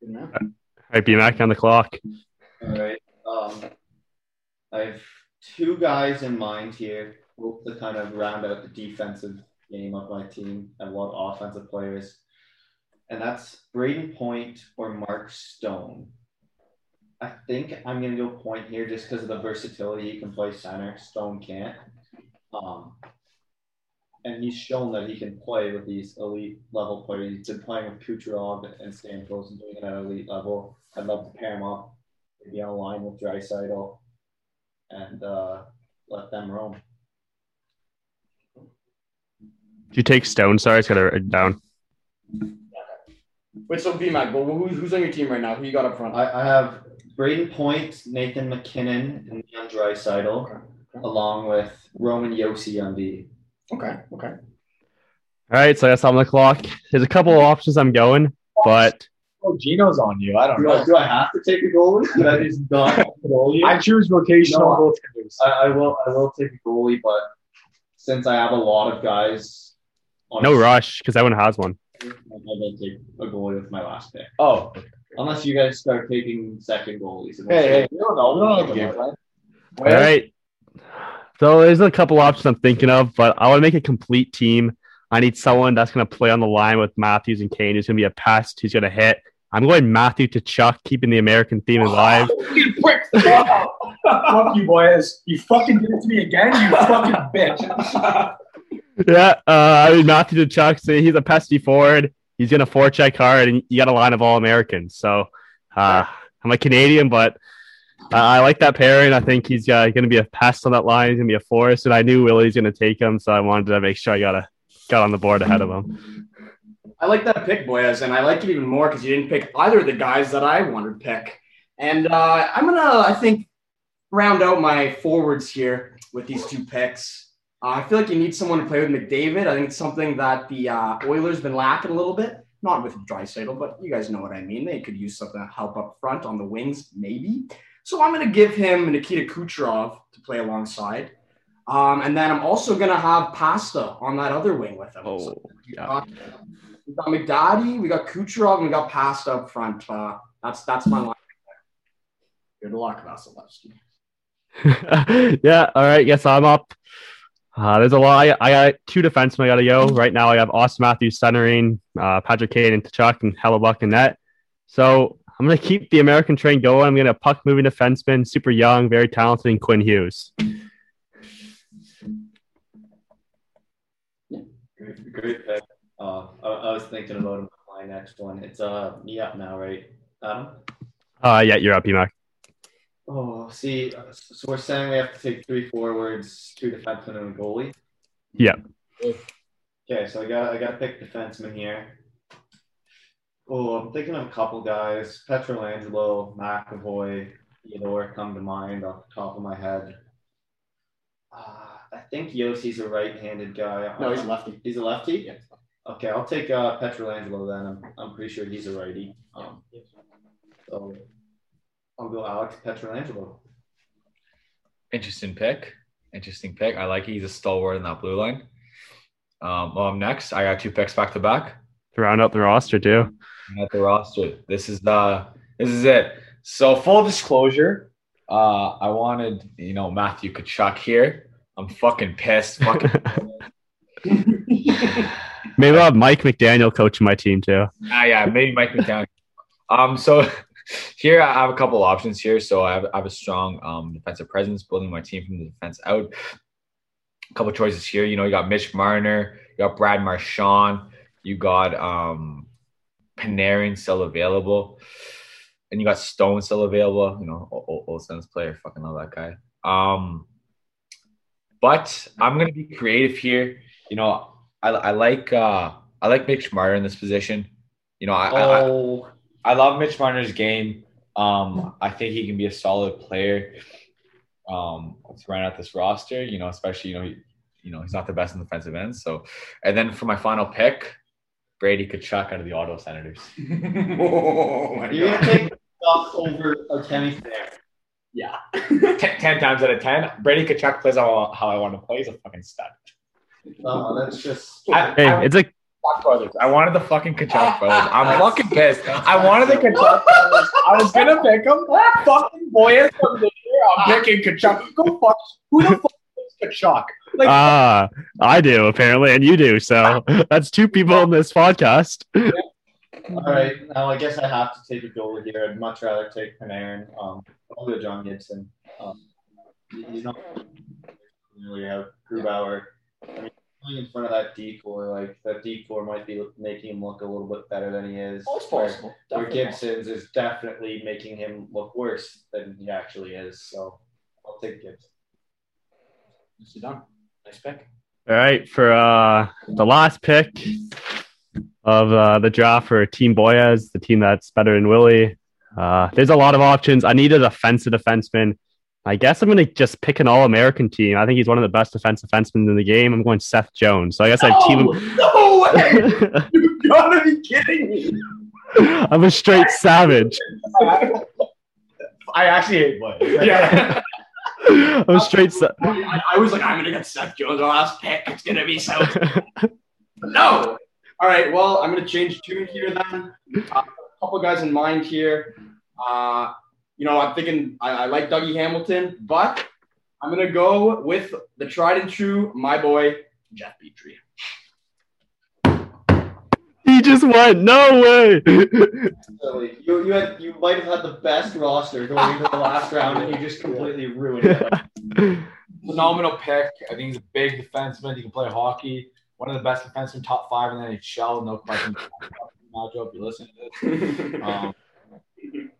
good man. All right, BMAC on the clock. All right. Um, I have two guys in mind here, both to kind of round out the defensive game of my team and one offensive players. And that's Brayden Point or Mark Stone. I think I'm going to go Point here just because of the versatility. He can play center. Stone can't. Um, and he's shown that he can play with these elite level players. He's been playing with Kucherov and Stamkos and doing it at elite level. I'd love to pair him up, maybe on a line with Draisaitl, and uh, let them roam. Did you take Stone? Sorry, it's got to write it down. Wait, so BMAC, but who, who's on your team right now? Who you got up front? I, I have Brayden Point, Nathan MacKinnon, and Leon Draisaitl, Okay, okay. along with Roman Josi on D. Okay, okay. All right, so that's on the clock. There's a couple of options I'm going, but Oh, Gino's on you. I don't Do I, do I have to take a goalie? Did I just not a goalie? I choose rotational No. goaltenders. I, I will. I will take a goalie, but since I have a lot of guys, on no rush because everyone has one. I'm gonna take a goalie with my last pick. Oh, Unless you guys start taking second goalies. hey, hey, we don't know. We don't know the game plan. All right. So there's a couple options I'm thinking of, but I want to make a complete team. I need someone that's going to play on the line with Matthews and Kane. Who's going to be a pest. Who's going to hit. I'm going Matthew Tkachuk, keeping the American theme alive. Fuck you, boys. You fucking did it to me again, you fucking bitch. yeah, uh, I mean Matthew Tkachuk. So he's a pesty forward. He's going to forecheck hard, and you got a line of all Americans. So uh, I'm a Canadian, but uh, I like that pairing. I think he's uh, going to be a pest on that line. He's going to be a force, and I knew Willie's going to take him, so I wanted to make sure I got a got on the board ahead of him. I like that pick, Boyaz, and I like it even more because you didn't pick either of the guys that I wanted to pick. And uh, I'm gonna, I think, round out my forwards here with these two picks. Uh, I feel like you need someone to play with McDavid. I think it's something that the uh, Oilers have been lacking a little bit. Not with Draisaitl, but you guys know what I mean. They could use something to help up front on the wings, maybe. So I'm gonna give him Nikita Kucherov to play alongside. Um, and then I'm also gonna have Pasta on that other wing with him. So yeah. we got McDaddy, we got Kucherov, and we got Pasta up front. Uh, that's that's my line. Good luck, Vasilevskiy. yeah, all right. Yes, I'm up. Uh, there's a lot. I, I got two defensemen I got to go. Right now, I have Auston Matthews centering, uh, Patrick Kane and Chuck, and Hellebuyck in net. So I'm going to keep the American train going. I'm going to puck moving defenseman, super young, very talented, and Quinn Hughes. Great, great pick. Uh, I, I was thinking about my next one. It's uh me up now, right? Adam? Uh, yeah, you're up, Emac. Oh, see, uh, so we're saying we have to take three forwards, two defensemen, and a goalie. Yeah. Okay, so I got I got to pick defenseman here. Oh, I'm thinking of a couple guys. Pietrangelo, McAvoy, Theodore come to mind off the top of my head. Uh, I think Josi's a right-handed guy. No, he's lefty. He's a lefty. Yeah. Okay, I'll take uh, Pietrangelo then. I'm, I'm pretty sure he's a righty. Um, so I'll go Alex Pietrangelo. Interesting pick. Interesting pick. I like it. He's a stalwart in that blue line. Um, well, I'm next. I got two picks back to back. To round out the roster, too. At the roster. This is the this is it. So full disclosure, uh, I wanted you know Matthew Tkachuk here. I'm fucking pissed. Fucking Maybe I'll have Mike McDaniel coaching my team, too. ah, yeah, maybe Mike McDaniel. Um, so here I have a couple options here. So I have, I have a strong um defensive presence, building my team from the defense out. A couple choices here. You know, you got Mitch Marner, you got Brad Marchand, you got um Panarin still available, and you got Stone still available. You know, old, old, old Sens player, fucking love that guy. Um, but I'm gonna be creative here. You know, I, I like uh I like Mitch Marner in this position. You know, I, I, Oh, I love Mitch Marner's game. Um, I think he can be a solid player. Um, to round out this roster, you know, especially you know, he, you know, he's not the best in defensive end. So, and then for my final pick, Brady Tkachuk out of the Ottawa Senators. oh my you're gonna take Duck over Artemi there. Yeah. ten, times out of ten, Brady Tkachuk plays how, how I want to play. He's a fucking stud. Oh, that's just. I, Hey, I, it's like Tkachuk brothers. I wanted the fucking Tkachuk brothers. I'm fucking pissed. I wanted the Tkachuk brothers. I was gonna pick them. Fucking boy, from this year, I'm picking Tkachuk. Go fuck. Who the fuck is Tkachuk? Like, ah, I do apparently, and you do. So that's two people on this podcast. All right, now I guess I have to take a goalie here. I'd much rather take Panarin. Um, I'll go John Gibson. Um, he's not really have Grubauer. I mean, playing in front of that decor, like that decor might be making him look a little bit better than he is. Oh, it's Where- possible. Where Definitely Gibson's is definitely making him look worse than he actually is. So I'll take Gibson. Possible. done. Nice pick. All right, for uh, the last pick of uh, the draft for Team Boyas, the team that's better than Willie. Uh, there's a lot of options. I need a defensive defenseman. I guess I'm going to just pick an All American team. I think he's one of the best defensive defensemen in the game. I'm going Seth Jones. So I guess I have team No way! him. You gotta be kidding me. I'm a straight savage. I actually hate boys. Yeah. I'm a straight. Sa- I, I was like, I'm gonna get Seth Jones on last pick. It's gonna be so. no. All right. Well, I'm gonna change tune here then. Uh, a couple guys in mind here. Uh, you know, I'm thinking I, I like Dougie Hamilton, but I'm gonna go with the tried and true, my boy Jeff Petry. He just went. No way. Really, you you had you might have had the best roster going into the last round, and you just completely ruined it. phenomenal pick. I think he's a big defenseman. He can play hockey. One of the best defensemen, top five in the NHL. No question. Majo, if you listen to this. Um,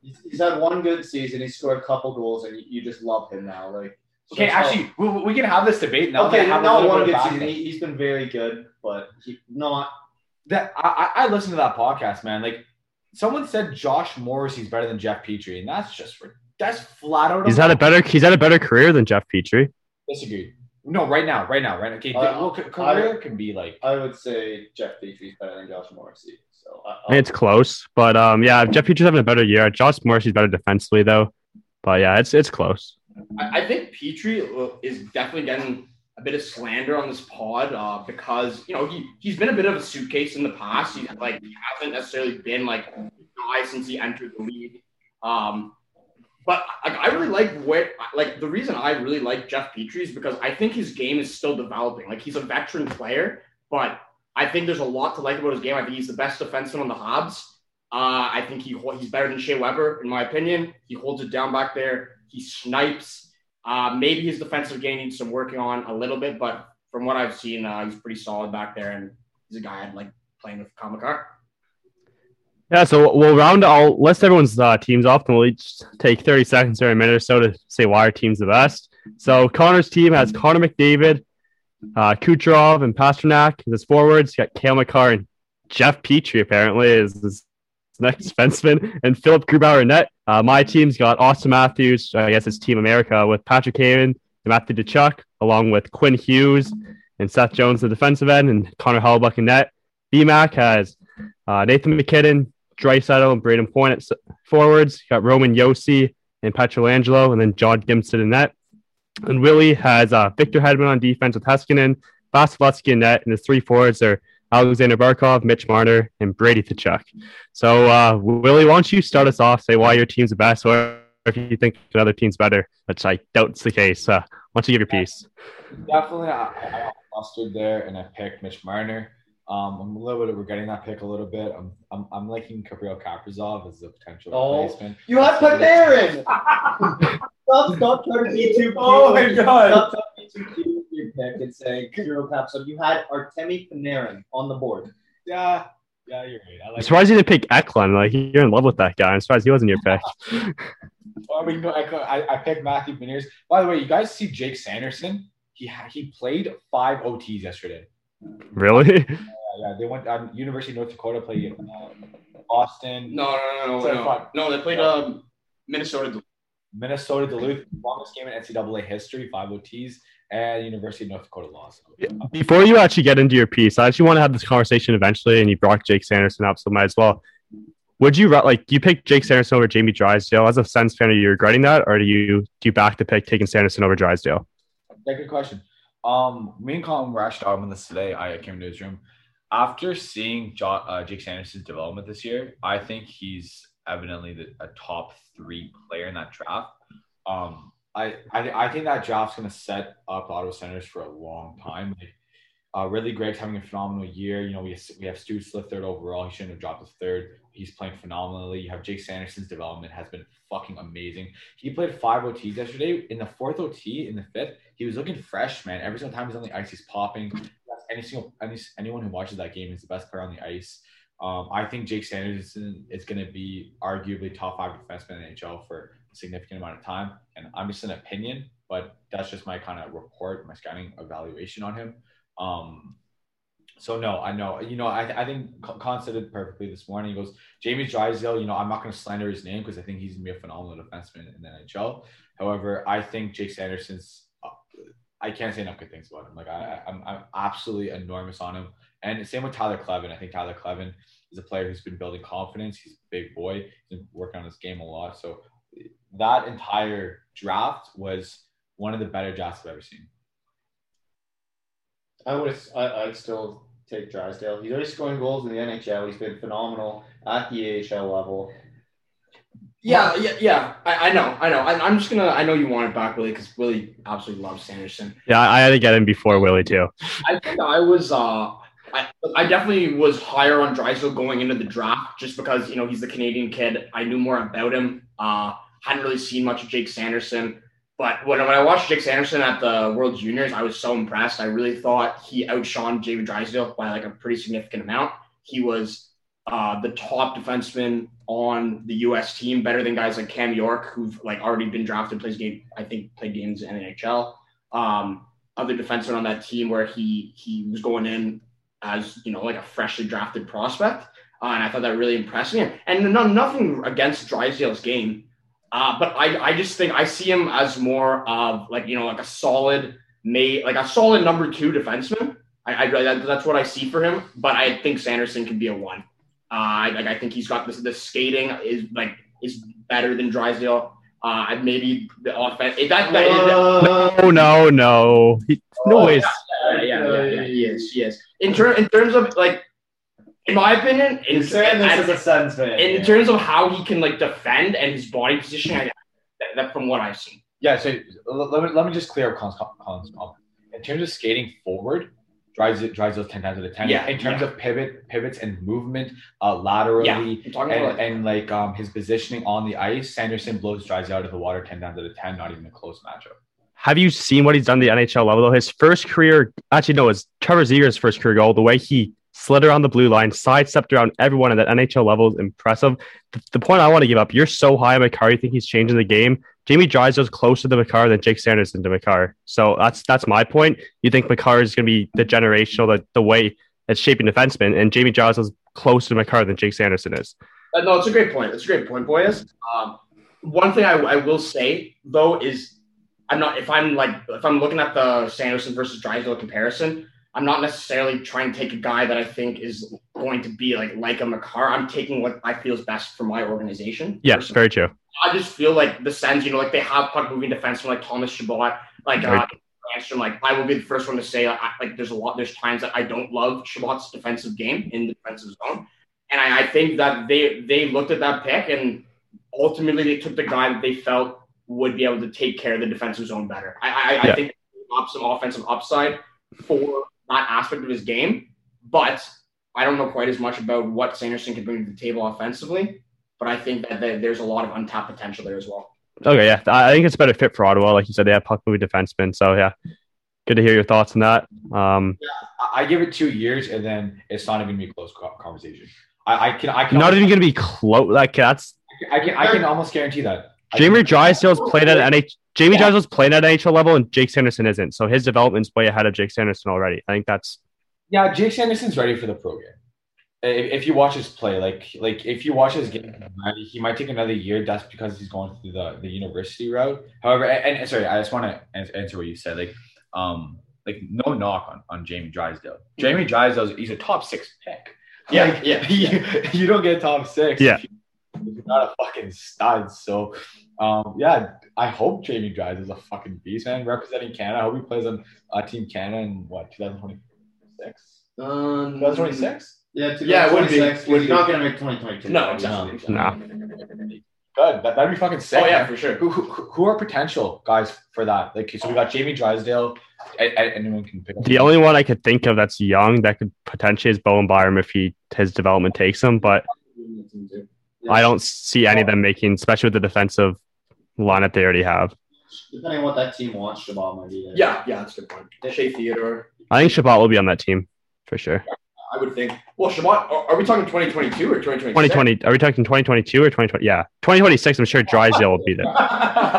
He's, he's had one good season. He scored a couple goals, and you, you just love him now. Like okay, so- actually, we, we can have this debate now. okay, that I have a not one good season. He, he's been very good, but he not. That I, I I listened to that podcast, man. Like someone said, Josh Morrissey's better than Jeff Petry, and that's just for that's flat out. he's had a better. He's had a better career than Jeff Petry. disagree. No, right now, right now, right now. Okay, Uh, well, ca- career can be like I would say Jeff Petry's better than Josh Morrissey. So I, I think it's close, but um, yeah, Jeff Petry's having a better year. Josh Morrissey's better defensively though, but yeah, it's it's close. I, I think Petry uh, is definitely getting a bit of slander on this pod uh, because you know he he's been a bit of a suitcase in the past. He like he hasn't necessarily been like guy since he entered the league. Um, but like, I really like where like the reason I really like Jeff Petry is because I think his game is still developing. Like he's a veteran player, but I think there's a lot to like about his game. I think he's the best defenseman on the Habs. Uh, I think he he's better than Shea Weber in my opinion. He holds it down back there. He snipes. Uh, maybe his defensive game needs some working on a little bit, but from what I've seen, uh, he's pretty solid back there, and he's a guy I'd like playing with Cale Makar. Yeah, so we'll round. I'll list everyone's uh, teams off, and we'll each take 30 seconds or a minute or so to say why our team's the best. So Conor's team has Connor McDavid, uh, Kucherov, and Pastrnak as forwards. You got Cale Makar and Jeff Petry, apparently, is his next defenseman, and Philipp Grubauer net. Uh, my team's got Auston Matthews, I guess it's Team America, with Patrick Haven and Matthew Tkachuk, along with Quinn Hughes and Seth Jones, the defensive end, and Connor Hellebuyck in net. BMAC has uh, Nathan MacKinnon, Draisaitl, and Brayden Point at forwards. You got Roman Josi and Pietrangelo, and then John Gibson in net. And Willie has uh, Victor Hedman on defense with Heiskanen, Vasilevskiy in net, and his three forwards are Alexander Barkov, Mitch Marner, and Brady Tkachuk. So, uh, Willie, why don't you start us off? Say why your team's the best, or if you think another team's better, which I doubt's the case. Uh, why don't you give your piece? Definitely, I, I got mustard there, and I picked Mitch Marner. Um, I'm a little bit regretting that pick a little bit. I'm I'm, I'm liking Gabriel Kaprizov as a potential Oh. replacement. You have Panarin. stop, stop trying to be too cute. Oh my God. Stop trying to be too cute with your pick and say zero cap. So you had Artemi Panarin on the board. Yeah, yeah, you're right. I I'm like. surprised you didn't pick Eklund. Like you're in love with that guy. I'm surprised he wasn't your pick. Well, we can go. I, I, I picked Matthew Beniers. By the way, you guys see Jake Sanderson? He ha- he played five OTs yesterday. Really? Yeah, yeah, they went on University of North Dakota played in uh, Boston, No, no, no, no, no. fun. No, they played um, Minnesota. Minnesota Duluth, longest game in NCAA history, five OTs, and University of North Dakota lost. Before you actually get into your piece, I actually want to have this conversation eventually, and you brought Jake Sanderson up, so might as well. Would you like? Do you pick Jake Sanderson over Jamie Drysdale? As a Sens fan, are you regretting that, or do you do you back the pick taking Sanderson over Drysdale? Yeah, good question. Um, me and Colin were actually talking about this today. I came to his room after seeing uh, Jake Sanderson's development this year. I think he's evidently the, a top three player in that draft. Um, I I, I think that draft's going to set up Ottawa Senators for a long time. Like, uh, Ridly Greig's having a phenomenal year. You know, we we have Stützle third overall. He shouldn't have dropped to third. He's playing phenomenally. You have Jake Sanderson's development has been fucking amazing. He played five OTs yesterday. In the fourth OT, in the fifth, he was looking fresh, man. Every single time he's on the ice, he's popping. Any single any, anyone who watches that game is the best player on the ice. Um, I think Jake Sanderson is going to be arguably top five defenseman in the NHL for a significant amount of time. And I'm just an opinion, but that's just my kind of report, my scouting evaluation on him. Um, so no, I know. You know, I, I think Con said it perfectly this morning. He goes, Jamie Drysdale. You know, I'm not going to slander his name because I think he's to be a phenomenal defenseman in the NHL. However, I think Jake Sanderson's. uh, I can't say enough good things about him. Like I, I'm, I'm absolutely enormous on him. And same with Tyler Kleven. I think Tyler Kleven is a player who's been building confidence. He's a big boy. He's been working on his game a lot. So that entire draft was one of the better drafts I've ever seen. I would. I, I'd still take Drysdale. He's already scoring goals in the NHL. He's been phenomenal at the AHL level. Yeah, yeah, yeah. I, I know, I know. I, I'm just gonna. I know you want it back, Willie, because Willie absolutely loves Sanderson. Yeah, I I had to get him before Willie too. I think I was. uh I, I definitely was higher on Drysdale going into the draft just because you know he's the Canadian kid. I knew more about him. Uh, hadn't really seen much of Jake Sanderson, but when, when I watched Jake Sanderson at the World Juniors, I was so impressed. I really thought he outshone David Drysdale by like a pretty significant amount. He was uh, the top defenseman on the U.S. team, better than guys like Cam York, who've like already been drafted, plays game. I think played games in the NHL. Um, other defensemen on that team where he he was going in as you know like a freshly drafted prospect, uh, and I thought that really impressed me. And no, nothing against Drysdale's game, uh, but I I just think I see him as more of like you know like a solid mate like a solid number two defenseman. I, I that, that's what I see for him. But I think Sanderson can be a one. Uh, I, like I think he's got this the skating is like is better than Drysdale. Uh, maybe the offense. That, that, that, Oh no, no, He- no ways. yeah, yeah, yeah, yeah, he is, he is. In ter- in terms of like, in my opinion, in, You're saying this and- as a Sens fan. in terms of how he can like defend and his body position, I, That from what I've seen. Yeah, so let me, let me just clear up Colin's, Colin's comment. In terms of skating forward, drives it drives those ten times out of ten. Yeah, In terms yeah. of pivot, pivots and movement, uh, laterally, Yeah, I'm talking and, about and like um his positioning on the ice, Sanderson blows drives out of the water ten times out of ten. Not even a close matchup. Have you seen what he's done at the NHL level though? His first career, actually no, it's Trevor Zegers' first career goal. The way he slid around the blue line, sidestepped around everyone at that NHL level is impressive. The, the point I want to give up, you're so high on Makar, you think he's changing the game. Jamie Drysdale's closer to Makar than Jake Sanderson to Makar. So that's that's my point. You think Makar is going to be the generational, the, the way it's shaping defenseman, and Jamie Drysdale's closer to Makar than Jake Sanderson is. Uh, no, it's a great point. It's a great point, boys. Um, one thing I, I will say though is I'm not if I'm like if I'm looking at the Sanderson versus Drysdale comparison, I'm not necessarily trying to take a guy that I think is going to be like like a Makar. I'm taking what I feel is best for my organization. Yeah, personally. very true. I just feel like the Sens, you know, like they have puck moving defensemen like Thomas Chabot, like uh, Right. Landstrom. Like I will be the first one to say, like, I, like there's a lot, there's times that I don't love Chabot's defensive game in the defensive zone, and I, I think that they they looked at that pick and ultimately they took the guy that they felt would be able to take care of the defensive zone better. I I, Yeah. I think some offensive upside for that aspect of his game, but I don't know quite as much about what Sanderson can bring to the table offensively but I think that there- there's a lot of untapped potential there as well. Okay, yeah, I I think it's a better fit for Ottawa. Like you said, they have puck moving defensemen. So yeah, good to hear your thoughts on that. Um, I, I give it two years, and then it's not even gonna be a close conversation. I, I can I can not almost, even going to be close. Like that's I can I can almost guarantee that. I Jamie can- Drysdale's played at NH. Jamie Yeah. Drysdale's playing at NHL level, and Jake Sanderson isn't. So his development's way ahead of Jake Sanderson already. I think that's Yeah, Jake Sanderson's ready for the pro game. If, if you watch his play, like like if you watch his game, he might take another year. That's because he's going through the, the university route. However, and, and sorry, I just want to answer what you said. Like, um, like no knock on, on Jamie Drysdale. Jamie Drysdale, he's a top six pick. Yeah, Like, yeah, you, you don't get top six. Yeah. if you- if you're not a fucking stud. So, um, yeah, I hope Jamie Drysdale's a fucking beast, man. Representing Canada. I hope he plays on uh, Team Canada in what 2026. Um, 2026. Yeah, Yeah, it would be. 2026, Would He's be. not gonna make 2022. No, obviously. exactly. Nah. Good. That, that'd be fucking sick. Oh yeah, man. for sure. Who, who, who are potential guys for that? Like, so we got Jamie Drysdale. And, and anyone can pick up. the only one I could think of that's young that could potentially is Bowen Byram if he his development takes him. But I don't see any of them making, especially with the defensive lineup they already have. Depending on what that team wants, Chabot might be there. Yeah, yeah, that's a good point. Shea Theodore, I think Chabot will be on that team for sure. I would think. Well, Chabot, are, are we talking 2022 or 2026? 2020. Are we talking 2022 or 2020? Yeah, 2026. I'm sure Drysdale will be there.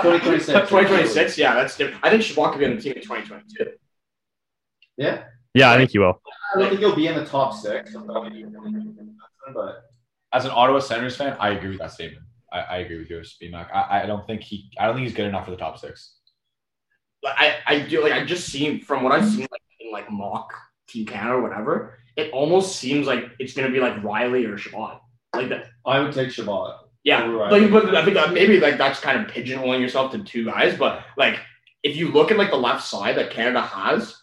2026. 2026, yeah, that's different. I think Chabot could be on the team in 2022. Yeah. Yeah, I think you will. I don't think he'll be in the top six. But As an Ottawa Senators fan, I agree with that statement. I, I agree with yours, BMAC. I, I don't think he. I don't think he's good enough for the top six. Like, I, I do like I just seen from what I've seen like in like mock Team Canada or whatever, it almost seems like it's gonna be like Rielly or Chabot. Like that. I would take Chabot. Yeah, like, but I think that maybe like that's kind of pigeonholing yourself to two guys. But like, if you look at like the left side that Canada has,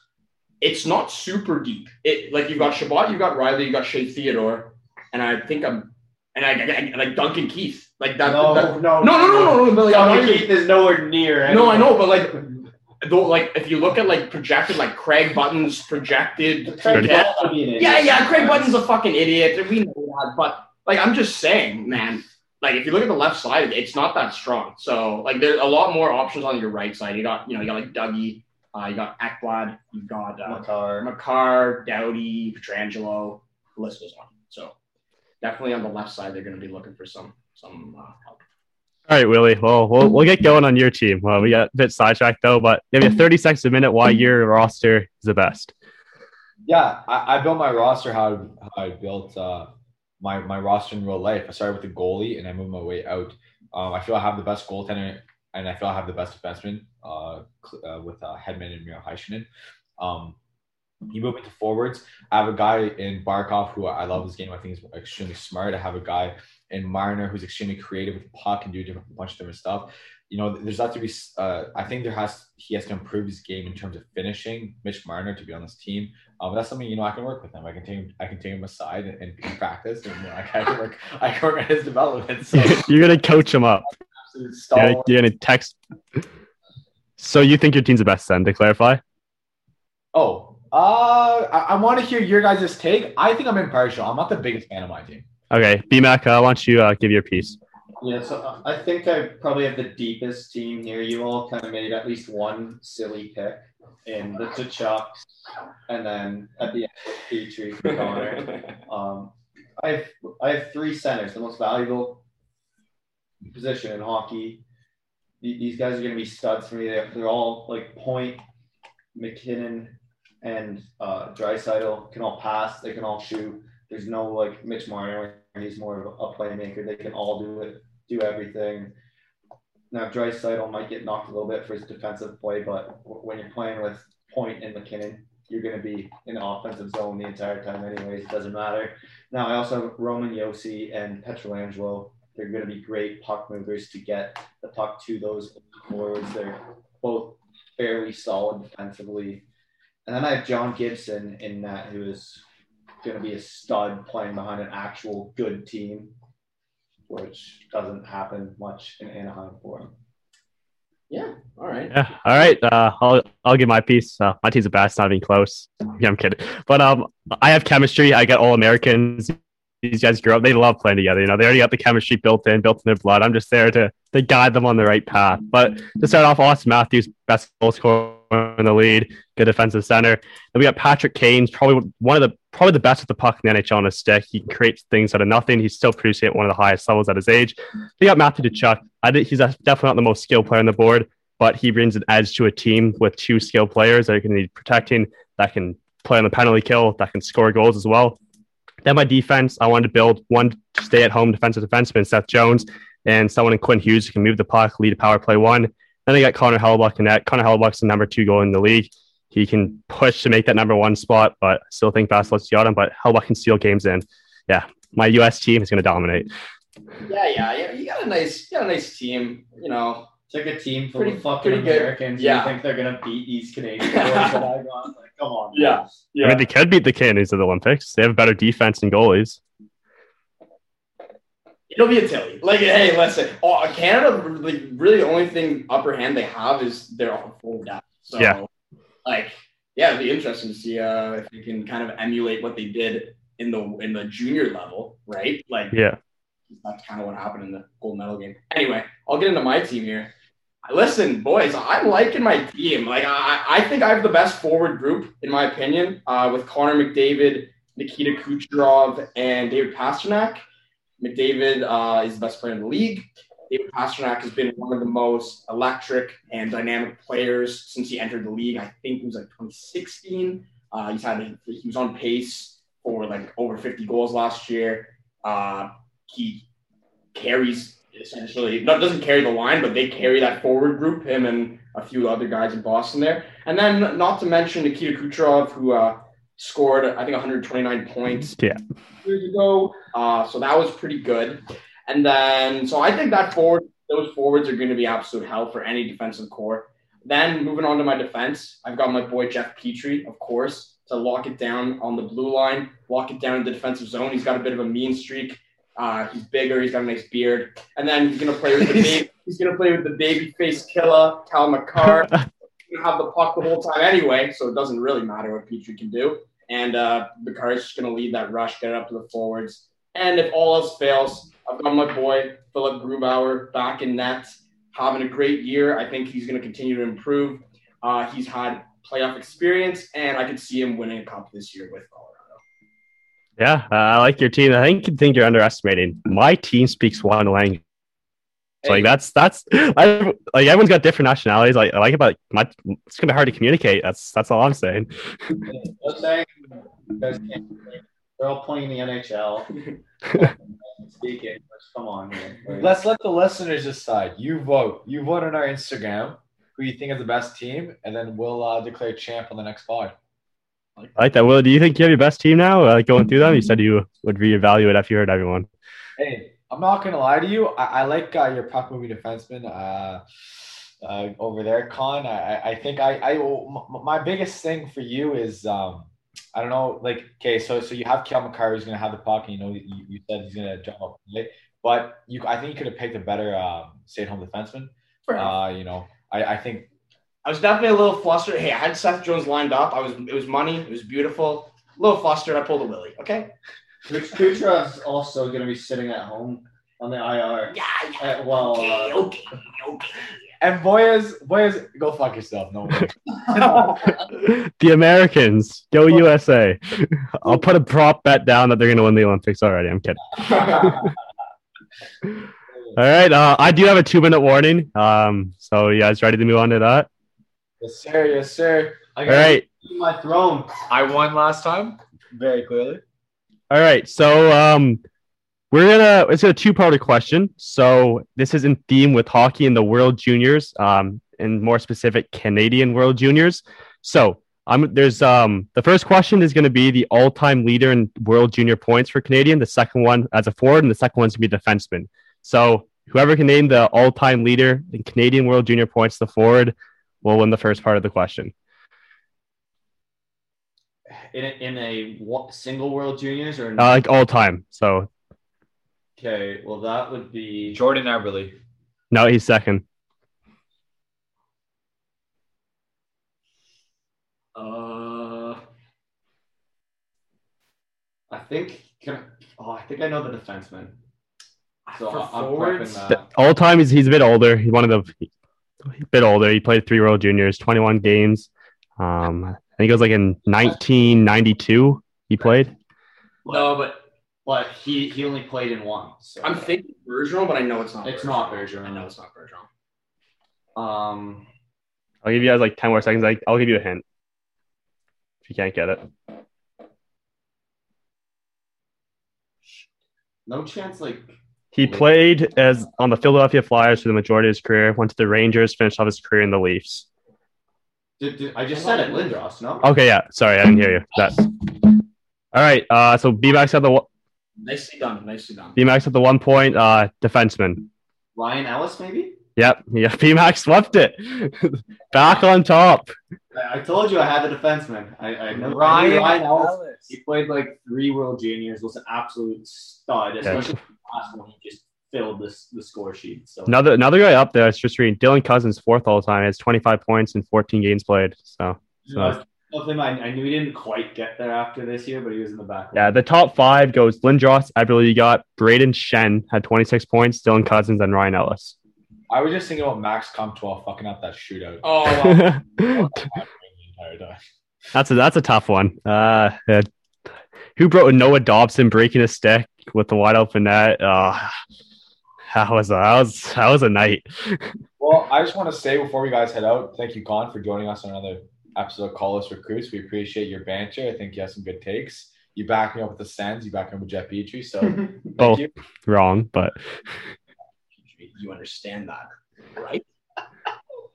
it's not super deep. It like you've got Chabot, you've got Rielly, you got Shea Theodore, and I think I'm and I, I, I like Duncan Keith. Like that. No, that- no, no, no, no, no, no. But like, I'm not Johnny even- Keith is nowhere near. no, I know, but like. Though, like if you look at like projected, like Craig Button's projected, Craig Thirty. Button would be an idiot. yeah, yeah, Craig Button's a fucking idiot. We know that, but like I'm just saying, man. Like if you look at the left side, it's not that strong. So like there's a lot more options on your right side. You got you know you got like Dougie, uh, you got Ekblad, you've got uh, Makar. Makar, Doughty, Pietrangelo. The list goes on. So definitely on the left side, they're going to be looking for some some uh, help. All right, Willie. Well, we'll we'll get going on your team. Well, we got a bit sidetracked though, but give you 30 seconds a minute why your roster is the best. Yeah, I, I built my roster how, how I built uh, my my roster in real life. I started with the goalie and I moved my way out. Um, I feel I have the best goaltender and I feel I have the best defenseman uh, uh, with uh, Hedman and Miro Heiskanen. Um, you move into forwards. I have a guy in Barkov who I love his game. I think he's extremely smart. I have a guy in Marner who's extremely creative with the puck and do different, a bunch of different stuff. You know, there's have to be. Uh, I think there has he has to improve his game in terms of finishing. Mitch Marner to be on this team. Um, that's something you know I can work with him. I can take him. I can take him aside and, and practice, and you know, I can work. I can work on his development. So You're gonna coach him up. gonna, you're gonna text. So you think your team's the best then? To clarify. Oh, uh, I, I want to hear your guys' take. I think I'm impartial. I'm not the biggest fan of my team. Okay, BMAC, uh, why don't you uh, give your piece? Yeah, so uh, I think I probably have the deepest team here. You all kind of made at least one silly pick in the Tkachuk, and then at the end Petry for Conor. Um, I have I have three centers, the most valuable position in hockey. These guys are going to be studs for me. They're, they're all like Point, MacKinnon, and uh, Draisaitl can all pass. They can all shoot. There's no like Mitch Marner. He's more of a, playmaker. They can all do it, do everything. Now Draisaitl might get knocked a little bit for his defensive play, but when you're playing with Point and MacKinnon, you're going to be in the offensive zone the entire time, anyways. It doesn't matter. Now I also have Roman Josi and Pietrangelo. They're going to be great puck movers to get the puck to those forwards. They're both fairly solid defensively. And then I have John Gibson in that, who is going to be a stud playing behind an actual good team, which doesn't happen much in Anaheim for him. Yeah. All right. Yeah. All right. Uh, I'll I'll give my piece. Uh, my team's the best. Not even close. Yeah, I'm kidding. But um, I have chemistry. I get all Americans. These guys grew up. They love playing together. You know, they already got the chemistry built in, built in their blood. I'm just there to to guide them on the right path. But to start off, Auston Matthews, best goal scorer in the lead, good defensive center. Then we got Patrick Kane's probably one of the probably the best with the puck in the NHL on his stick. He can create things out of nothing. He's still producing at one of the highest levels at his age. We got Matthew Tkachuk. I did, he's definitely not the most skilled player on the board, but he brings an edge to a team with two skilled players that can need protecting, that can play on the penalty kill, that can score goals as well. Then my defense, I wanted to build one stay-at-home defensive defenseman, Seth Jones, and someone in Quinn Hughes who can move the puck, lead a power play one. Then they got Connor Hellebuyck in that. Connor Hellebuyck's the number two goal in the league. He can push to make that number one spot, but I still think Vasilev's got him. But Hellebuyck can steal games in. Yeah, my U.S. team is going to dominate. Yeah, yeah, yeah. You got a nice, you got a nice team. You know, like a team full Pretty- of fucking. Americans. Yeah. You think they're gonna beat these Canadian boys that I got? Like, come on. Yeah. guys. I mean, they could beat the Canadians at the Olympics. They have better defense and goalies. it'll be a Tilly. Like, hey, listen, oh, Canada, really, really, the only thing upper hand they have is their full depth. So, Yeah. like, yeah, it'd be interesting to see uh, if they can kind of emulate what they did in the in the junior level, right? Like, Yeah. that's kind of what happened in the gold medal game. Anyway, I'll get into my team here. Listen, boys, I'm liking my team. Like, I, I think I have the best forward group, in my opinion, uh, with Connor McDavid, Nikita Kucherov, and David Pastrnak. McDavid uh, is the best player in the league. David Pastrnak has been one of the most electric and dynamic players since he entered the league. I think it was like 2016. Uh, he's had he was on pace for like over 50 goals last year. Uh, he carries essentially not doesn't carry the line, but they carry that forward group. Him and a few other guys in Boston there, and then not to mention Nikita Kucherov, who uh, scored I think 129 points Yeah. years ago. Uh, so that was pretty good. And then so I think that forward those forwards are going to be absolute hell for any defensive core. Then moving on to my defense, I've got my boy Jeff Petry, of course, to lock it down on the blue line, lock it down in the defensive zone. He's got a bit of a mean streak. Uh, he's bigger. He's got a nice beard, and then he's gonna play with the baby. he's gonna play with the baby face killer, Cale Makar. He's gonna have the puck the whole time anyway, so it doesn't really matter what Petry can do. And uh, Makar is just gonna lead that rush, get it up to the forwards. And if all else fails, I've got my boy Philipp Grubauer back in net, having a great year. I think he's gonna continue to improve. Uh, he's had playoff experience, and I could see him winning a cup this year with. Yeah, uh, I like your team. I think you think you're underestimating. My team speaks one language. So, like that's that's I, like everyone's got different nationalities. Like I like it, but my it's gonna be hard to communicate. That's that's all I'm saying. Let's say you guys can't play. They're all playing the NHL. Speak English. Come on, man. Let's let the listeners decide. You vote. You vote on our Instagram who you think is the best team, and then we'll uh, declare champ on the next pod. I like that. Will, do you think you have your best team now? Uh, going through them, you said you would reevaluate after you heard everyone. Hey, I'm not gonna lie to you. I, I like uh, your puck moving defenseman uh, uh, over there, Con. I, I- I think I, I m- my biggest thing for you is um, I don't know, like okay, so so you have Cale Makar who's gonna have the puck, and you know you, you said he's gonna jump up, and play, but you, I think you could have picked a better um, stay-at-home defenseman. Uh, you know, I, I think I was definitely a little flustered. Hey, I had Seth Jones lined up. I was it was money. It was beautiful. A little flustered. I pulled a willy. Okay. Kuch- Kucherov's also going to be sitting at home on the IR. Yeah. Uh, well, Okay. uh, Okay. Okay. and Boyas, Boyas, go fuck yourself. No way. the Americans, go USA. I'll put a prop bet down that they're going to win the Olympics already. I'm kidding. All right. Uh, I do have a two minute warning. Um, so you guys ready to move on to that? Yes, sir. Yes, sir. I All got right. my throne. I won last time, very clearly. All right. So um, we're gonna it's a two parter question. So this is in theme with hockey and the World Juniors, um, and more specific Canadian World Juniors. So I'm there's um the first question is going to be the all time leader in World Junior points for Canadian. The second one as a forward, and the second one's gonna be defenseman. So whoever can name the all time leader in Canadian World Junior points, the forward, will win the first part of the question. In a, in a single World Juniors or Uh, like all time. So okay? Well, that would be Jordan Eberle. no, he's second. Uh, I think. Can I, oh, I think I know the defenseman. So for I- I'm forwards, prepping that. all time he's he's a bit older. He's one of the he's a bit older. He played three World Juniors, 21 games. Um, I think it was like in 1992 he played. no, but But he he only played in one. So I'm thinking Bergeron, but I know it's not. It's Bergeron. not Bergeron. I know it's not Bergeron. Um, I'll give you guys like 10 more seconds. Like I'll give you a hint if you can't get it. no chance. Like He played as on the Philadelphia Flyers for the majority of his career. Went to the Rangers, finished off his career in the Leafs. did, did- I just said it, Lindros. No. Okay, yeah. Sorry, I didn't hear you. That's all right. Uh, so BMAX at the one- Nicely done. Nicely done. BMAX at the one point. Uh, defenseman. Ryan Ellis, maybe. Yep, yeah. BMAX swept it. Back on top. I, I told you I had the defenseman. I, I know Ryan Ryan Ellis. Ellis. He played like three World Juniors. Was an absolute stud. Especially the last one, he just filled this the score sheet. So Another another guy up there. It's just reading Dylan Cozens fourth all time. He has 25 points in 14 games played. So You know, of him, I, I knew he didn't quite get there after this year, but he was in the back. yeah, the top five goes Lindros, Eberle. You got Brayden Schenn had 26 points, Dylan Cozens, and Ryan Ellis. I was just thinking about Max Comtois fucking up that shootout Oh, well, the entire time. that's a that's a tough one. Uh, yeah. who brought Noah Dobson breaking a stick with the wide open net? Uh, that was a, that was that was a night. Well, I just want to say before we guys head out, thank you, Con, for joining us on another episode of Call Us Recruits. We appreciate your banter. I think you have some good takes. You back me up with the Sens. You back me up with Jeff Petry. So thank Oh. you. Wrong, but you understand that, right?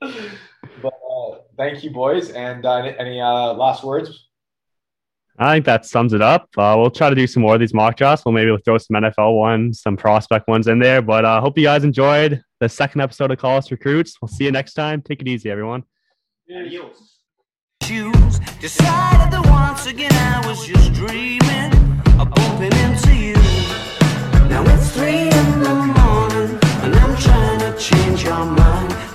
but uh, thank you, boys. And uh, any uh, last words? I think that sums it up. Uh, we'll try to do some more of these mock drafts. We'll maybe throw some NFL ones, some prospect ones in there. But I hope you guys enjoyed the second episode of Call Us Recruits. We'll see you next time. Take it easy, everyone. Adios. Decided that once again I was just dreaming of bumping into you. Now it's three in the morning. And I'm trying to change your mind.